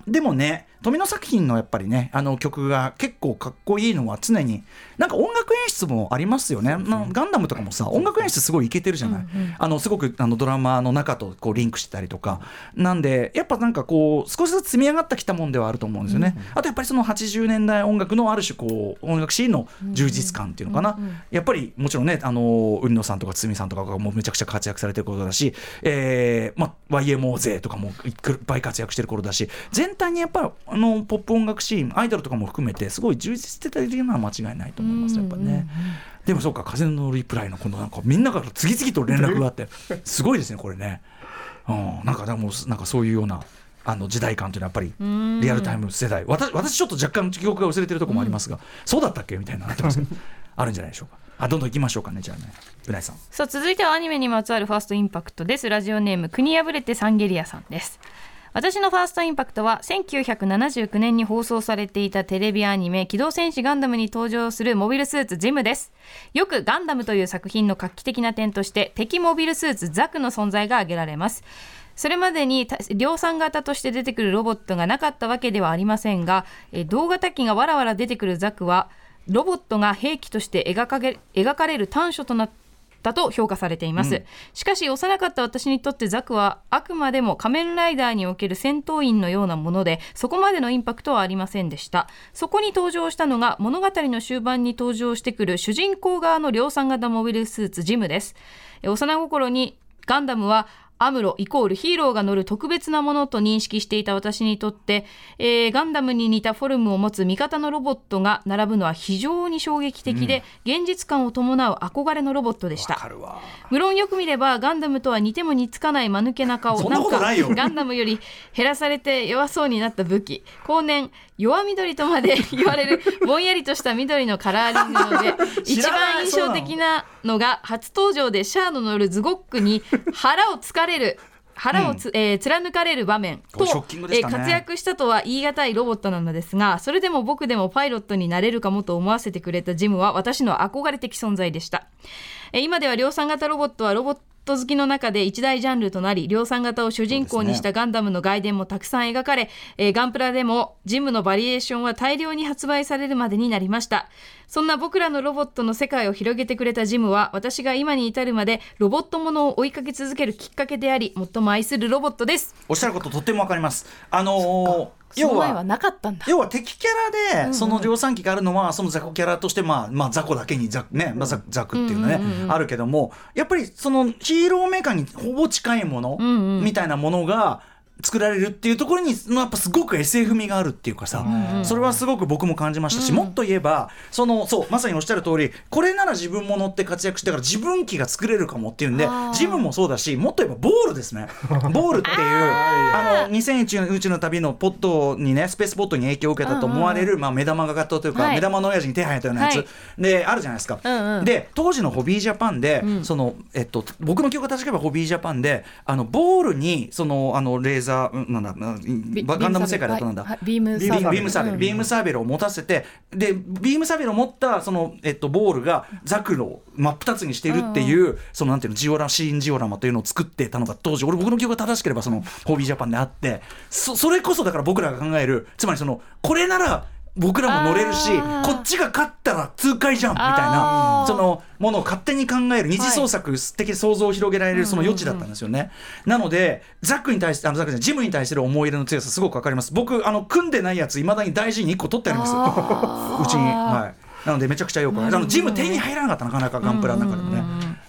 でもね富野作品のやっぱりねあの曲が結構かっこいいのは常になんか音楽演出もありますよね、なガンダムとかもさ音楽演出すごいいけてるじゃない、あのすごくあのドラマの中とこうリンクしてたりとか。なんでやっぱなんかこう少しずつ積み上がってきたもんではあると思うんですよね、あとやっぱりその80年代音楽のある種こう音楽シーンの充実感っていうのかな、やっぱりもちろんねあの海野さんとか堤さんとかがもうめちゃくちゃ活躍されてることだし、えーまあ、YMO 勢とかもいっぱい活躍してる頃だし全体にやっぱりあのポップ音楽シーンアイドルとかも含めてすごい充実してたりいうのは間違いないと思いますやっぱね。でもそうか風のリプライのこのなんかみんなから次々と連絡があってすごいですねこれね。うん、なんかでもなんかそういうようなあの時代感というのはやっぱりリアルタイム世代。私私ちょっと若干記憶が薄れてるところもありますが、そうだったっけみたいななってますけどあるんじゃないでしょうか。あどんどん行きましょうかねじゃあね。うないさん。さあ続いてはアニメにまつわるファーストインパクトです。ラジオネーム国破れてサンゲリアさんです私のファーストインパクトは1979年に放送されていたテレビアニメ「機動戦士ガンダム」に登場するモビルスーツジムです。よくガンダムという作品の画期的な点として敵モビルスーツザクの存在が挙げられます。それまでに量産型として出てくるロボットがなかったわけではありませんがえー同型機がわらわら出てくるザクはロボットが兵器として描かれる短所となってたと評価されています、しかし幼かった私にとってザクはあくまでも仮面ライダーにおける戦闘員のようなものでそこまでのインパクトはありませんでした。そこに登場したのが物語の終盤に登場してくる主人公側の量産型モビルスーツジムです。え幼心にガンダムはアムロイコールヒーローが乗る特別なものと認識していた私にとって、えーガンダムに似たフォルムを持つ味方のロボットが並ぶのは非常に衝撃的で、現実感を伴う憧れのロボットでした。無論よく見ればガンダムとは似ても似つかない間抜けな顔。なんかガンダムより減らされて弱そうになった武器後年弱緑とまで 言われるぼんやりとした緑のカラーリングので 一番印象的なのが初登場でシャアの乗るズゴックに腹をつかれる腹をつ、えー貫かれる場面ことね。えー活躍したとは言い難いロボットなのですがそれでも僕でもパイロットになれるかもと思わせてくれたジムは私の憧れ的存在でした。えー今では量産型ロボットはロボット好きの中で一大ジャンルとなり量産型を主人公にしたガンダムの外伝もたくさん描かれ、えーガンプラでもジムのバリエーションは大量に発売されるまでになりました。そんな僕らのロボットの世界を広げてくれたジムは私が今に至るまでロボットものを追いかけ続けるきっかけであり最も愛するロボットです。おっしゃることとってもわかります。あのー要ははなかったんだ。要は敵キャラでその量産機があるのはその雑魚キャラとしてまあまあ雑魚だけにザねまあザザクっていうのねあるけどもやっぱりそのヒーローメーカーにほぼ近いものみたいなものが作られるっていうところにやっぱすごく SF 味があるっていうかさ、それはすごく僕も感じましたし、もっと言えばそのそうまさにおっしゃる通りこれなら自分も乗って活躍してから自分機が作れるかもっていうんでジムもそうだしもっと言えばボールですね。ボールっていうあの2001宇宙の旅のポットにねスペースポットに影響を受けたと思われる、まあ、目玉が型というか、はい。目玉の親父に手配ったようなやつ、はい。であるじゃないですか。で当時のホビージャパンで、そのえっと僕の記憶が確かめばホビージャパンであのボールにそのあのレーザーうんなんだガンダム世界だとなんだ、ビームビサーベル。ビームサーベル、うん。ビームサーベルを持たせてでビームサーベルを持ったその、えっと、ボールがザクロを真っ二つにしているっていう、そのなんていうのジオラシーンジオラマというのを作ってたのが当時俺僕の記憶が正しければそのホビージャパンであってそそれこそだから僕らが考えるつまりそのこれなら僕らも乗れるしこっちが勝ったら痛快じゃんみたいなそのものを勝手に考える二次創作的想像を広げられるその余地だったんですよね。なのでザックに対してあのザックじゃないジムに対する思い入れの強さすごくわかります。僕あの組んでないやついまだに大事に1個取ってあります。うちに。はい。なのでめちゃくちゃよくあのジム手に入らなかったなかなかガンプラの中でもね。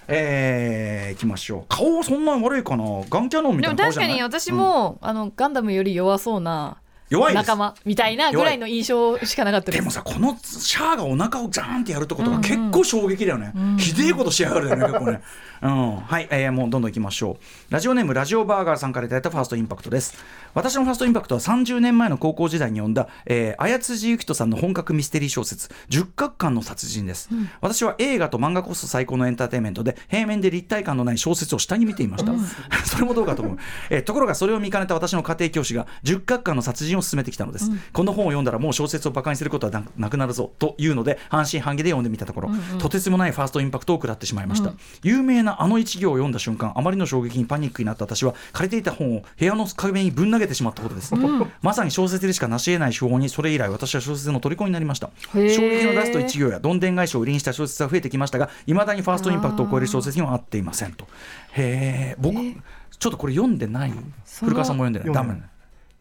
えー、いきましょう。顔そんな悪いかなガンキャノンみでもたいな顔じゃない？確かに私も、あのガンダムより弱そうな弱い仲間みたいなぐらいの印象しかなかったでもさこのシャアがお腹をジャーンってやるってことが結構衝撃だよね、ひでえことしやがるよね結構ね、うん、はい、えーもうどんどんいきましょう。ラジオネームラジオバーガーさんからいただいたファーストインパクトです。私のファーストインパクトは30年前の高校時代に読んだ、えー、綾辻ゆきとさんの本格ミステリー小説十角館の殺人です、私は映画と漫画こそ最高のエンターテインメントで平面で立体感のない小説を下に見ていました、それもどうかと思う、えーところがそれを見かねた私の家庭教師が十角館の殺人を進めてきたのです、この本を読んだらもう小説を馬鹿にすることはななくなるぞというので半信半疑で読んでみたところ、とてつもないファーストインパクトを食らってしまいました、有名なあの一行を読んだ瞬間あまりの衝撃にパニックになった私は借りていた本を部屋の壁にぶん投げてしまったことです、まさに小説でしか成し得ない手法にそれ以来私は小説の虜になりました。衝撃のラスト一行やどんでん返しを売りにした小説は増えてきましたがいまだにファーストインパクトを超える小説には合っていませんと。へえ僕ちょっとこれ読んでない。古川さんも読んでない。ダメね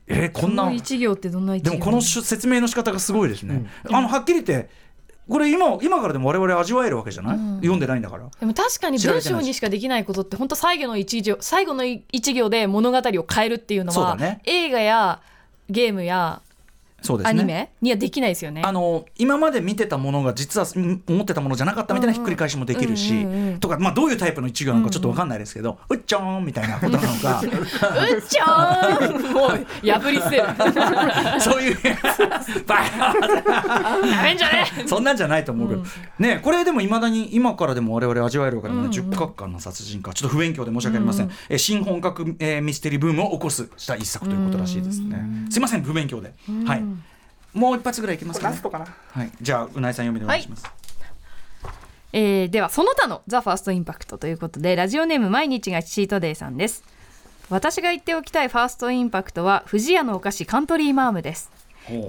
えーこんなこの一行ってどんな一行でもこのし説明の仕方がすごいですね、あのはっきり言ってこれ今今からでも我々味わえるわけじゃない、読んでないんだから。でも確かに文章にしかできないことって本当最後の一行最後の一行で物語を変えるっていうのは、ね。映画やゲームやそうですね。アニメにはできないですよね。あの今まで見てたものが実はうん思ってたものじゃなかったみたいなひっくり返しもできるし、うんうんうん。うんとか、まあ、どういうタイプの一行なのかちょっと分かんないですけど、うっちょーんみたいなことなのか。うっちょーん。もう破り捨てる。そういうバーやめんじゃねそんなんじゃないと思うけど、ねこれでもいまだに今からでも我々味わえるわけでもね、10カ間の殺人か。ちょっと不勉強で申し訳ありません、え新本格、えーミステリーブームを起こすした一作ということらしいですね、すいません不勉強で、はいもう一発ぐらいいきますか、ね、ラストかな。はい、じゃあうなえさん読みでお願いします、えーではその他のザ・ファーストインパクトということでラジオネーム毎日がチートデイさんです。私が言っておきたいファーストインパクトは不二家のお菓子カントリーマームです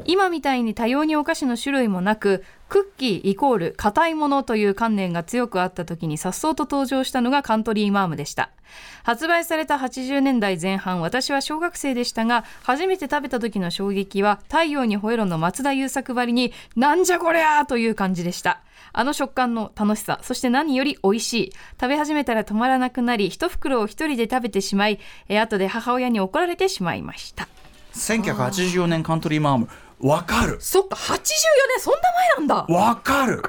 今みたいに多様にお菓子の種類もなくクッキーイコール硬いものという観念が強くあった時に颯爽と登場したのがカントリーマームでした。発売された80年代前半私は小学生でしたが初めて食べた時の衝撃は太陽にほえろの松田優作ばりになんじゃこりゃという感じでした。あの食感の楽しさそして何より美味しい。食べ始めたら止まらなくなり一袋を一人で食べてしまいえ後で母親に怒られてしまいました。1984年カントリーマーム。わかる。そっか84年そんな前なんだ。わかる。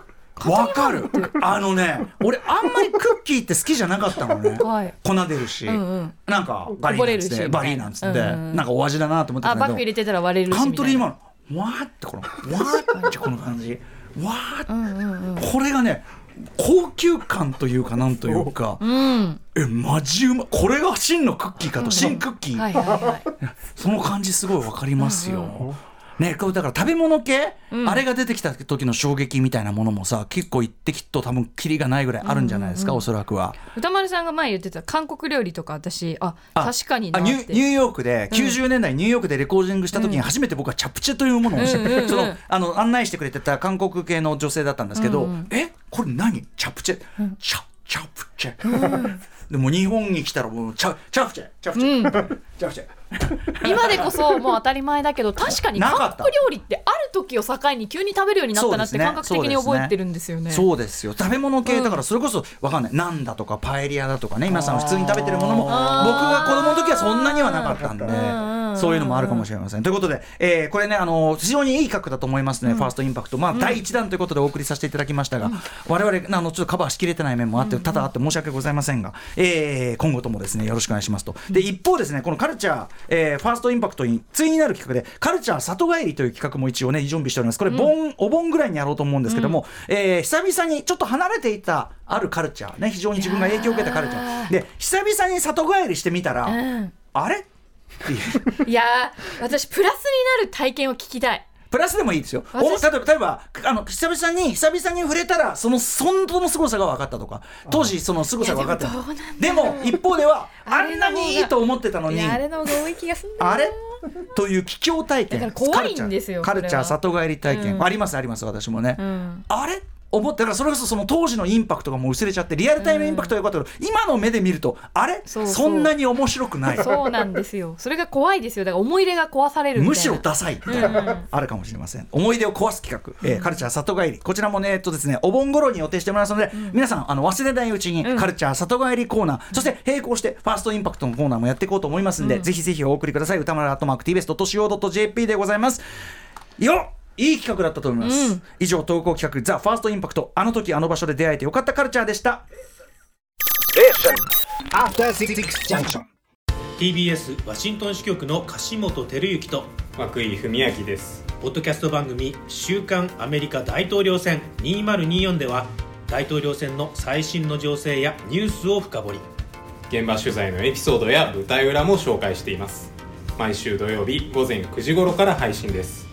わかる。あのね俺あんまりクッキーって好きじゃなかったのね、はい。粉出るし、んうん。なんかバリーなんつってバリーなんつって、うんうんなんかお味だなと思ってたあバッグ入れてたら割れるしカントリーマみーム。わーってこのわーってこの感じ。わーって、これがね高級感というかなんというか、うん。えマジうまこれが真のクッキーかと。真クッキー、はいはいはい。その感じすごいわかりますよ。ね、これだから食べ物系、あれが出てきた時の衝撃みたいなものもさ結構一滴と多分キリがないぐらいあるんじゃないですか、おそらくは。歌丸さんが前言ってた韓国料理とか私ああ確かになニューヨークで、90年代ニューヨークでレコーディングした時に初めて僕はチャプチェというものをして、うんうんうん。そのあの案内してくれてた韓国系の女性だったんですけど、え？これ何？チャプチェ、チャチャプチェ、でも日本に来たらもうチャチャプチェチャプチェ、チャプチェ 今でこそもう当たり前だけど確かに韓国料理ってある時を境に急に食べるようになったなって感覚的に覚えてるんですよね。そうですよ。食べ物系だからそれこそわかんない。なんだとかパエリアだとかね。皆さん普通に食べてるものも僕が子供の時はそんなにはなかったんでんそういうのもあるかもしれません。ということで、えーこれねあの非常にいい角だと思いますね、ファーストインパクト。まあ第一弾ということでお送りさせていただきましたが、我々あのちょっとカバーしきれてない面もあって多々あって申し訳ございませんが、えー今後ともですねよろしくお願いしますと。で一方ですねこのカルチャー、えーファーストインパクトに対になる企画でカルチャー里帰りという企画も一応ね準備しております。これ盆、お盆ぐらいにやろうと思うんですけども、えー久々にちょっと離れていたあるカルチャーね非常に自分が影響を受けたカルチャー。で久々に里帰りしてみたら、うん。あれ？っていう。いやー私プラスになる体験を聞きたいプラスでもいいですよ。お例え私ば、例えば、あの、久々に、久々に触れたら、その、本当の凄さが分かったとか、当時、その凄さが分かったでも一方では、あんなにいいと思ってたのに、あれの方が多い気がするんだあれ？という奇境体験。怖いんですよカルチャー、里帰り体験。うん。あります、あります、私もね。うん。あれ？思ってだからそれこそその当時のインパクトがもう薄れちゃってリアルタイムインパクトが良かったけど、今の目で見るとあれ？そんなに面白くない。そうなんですよ。それが怖いですよ。だから思い入れが壊されるむしろダサいみたいな、あるかもしれません。思い出を壊す企画、えーカルチャー里帰り。こちらもねえっとですねお盆頃に予定してもらいますので、皆さんあの忘れないうちに、カルチャー里帰りコーナーそして並行してファーストインパクトのコーナーもやっていこうと思いますんで、ぜひぜひお送りください。歌丸アットマーク TBS.CO.JP でございます。よっいい企画だったと思います、以上投稿企画ザ・ファーストインパクトあの時あの場所で出会えてよかったカルチャーでした. TBS ワシントン支局の樫本照之と涌井文明です。ポッドキャスト番組「週刊アメリカ大統領選2024」では大統領選の最新の情勢やニュースを深掘り。現場取材のエピソードや舞台裏も紹介しています。毎週土曜日午前9時頃から配信です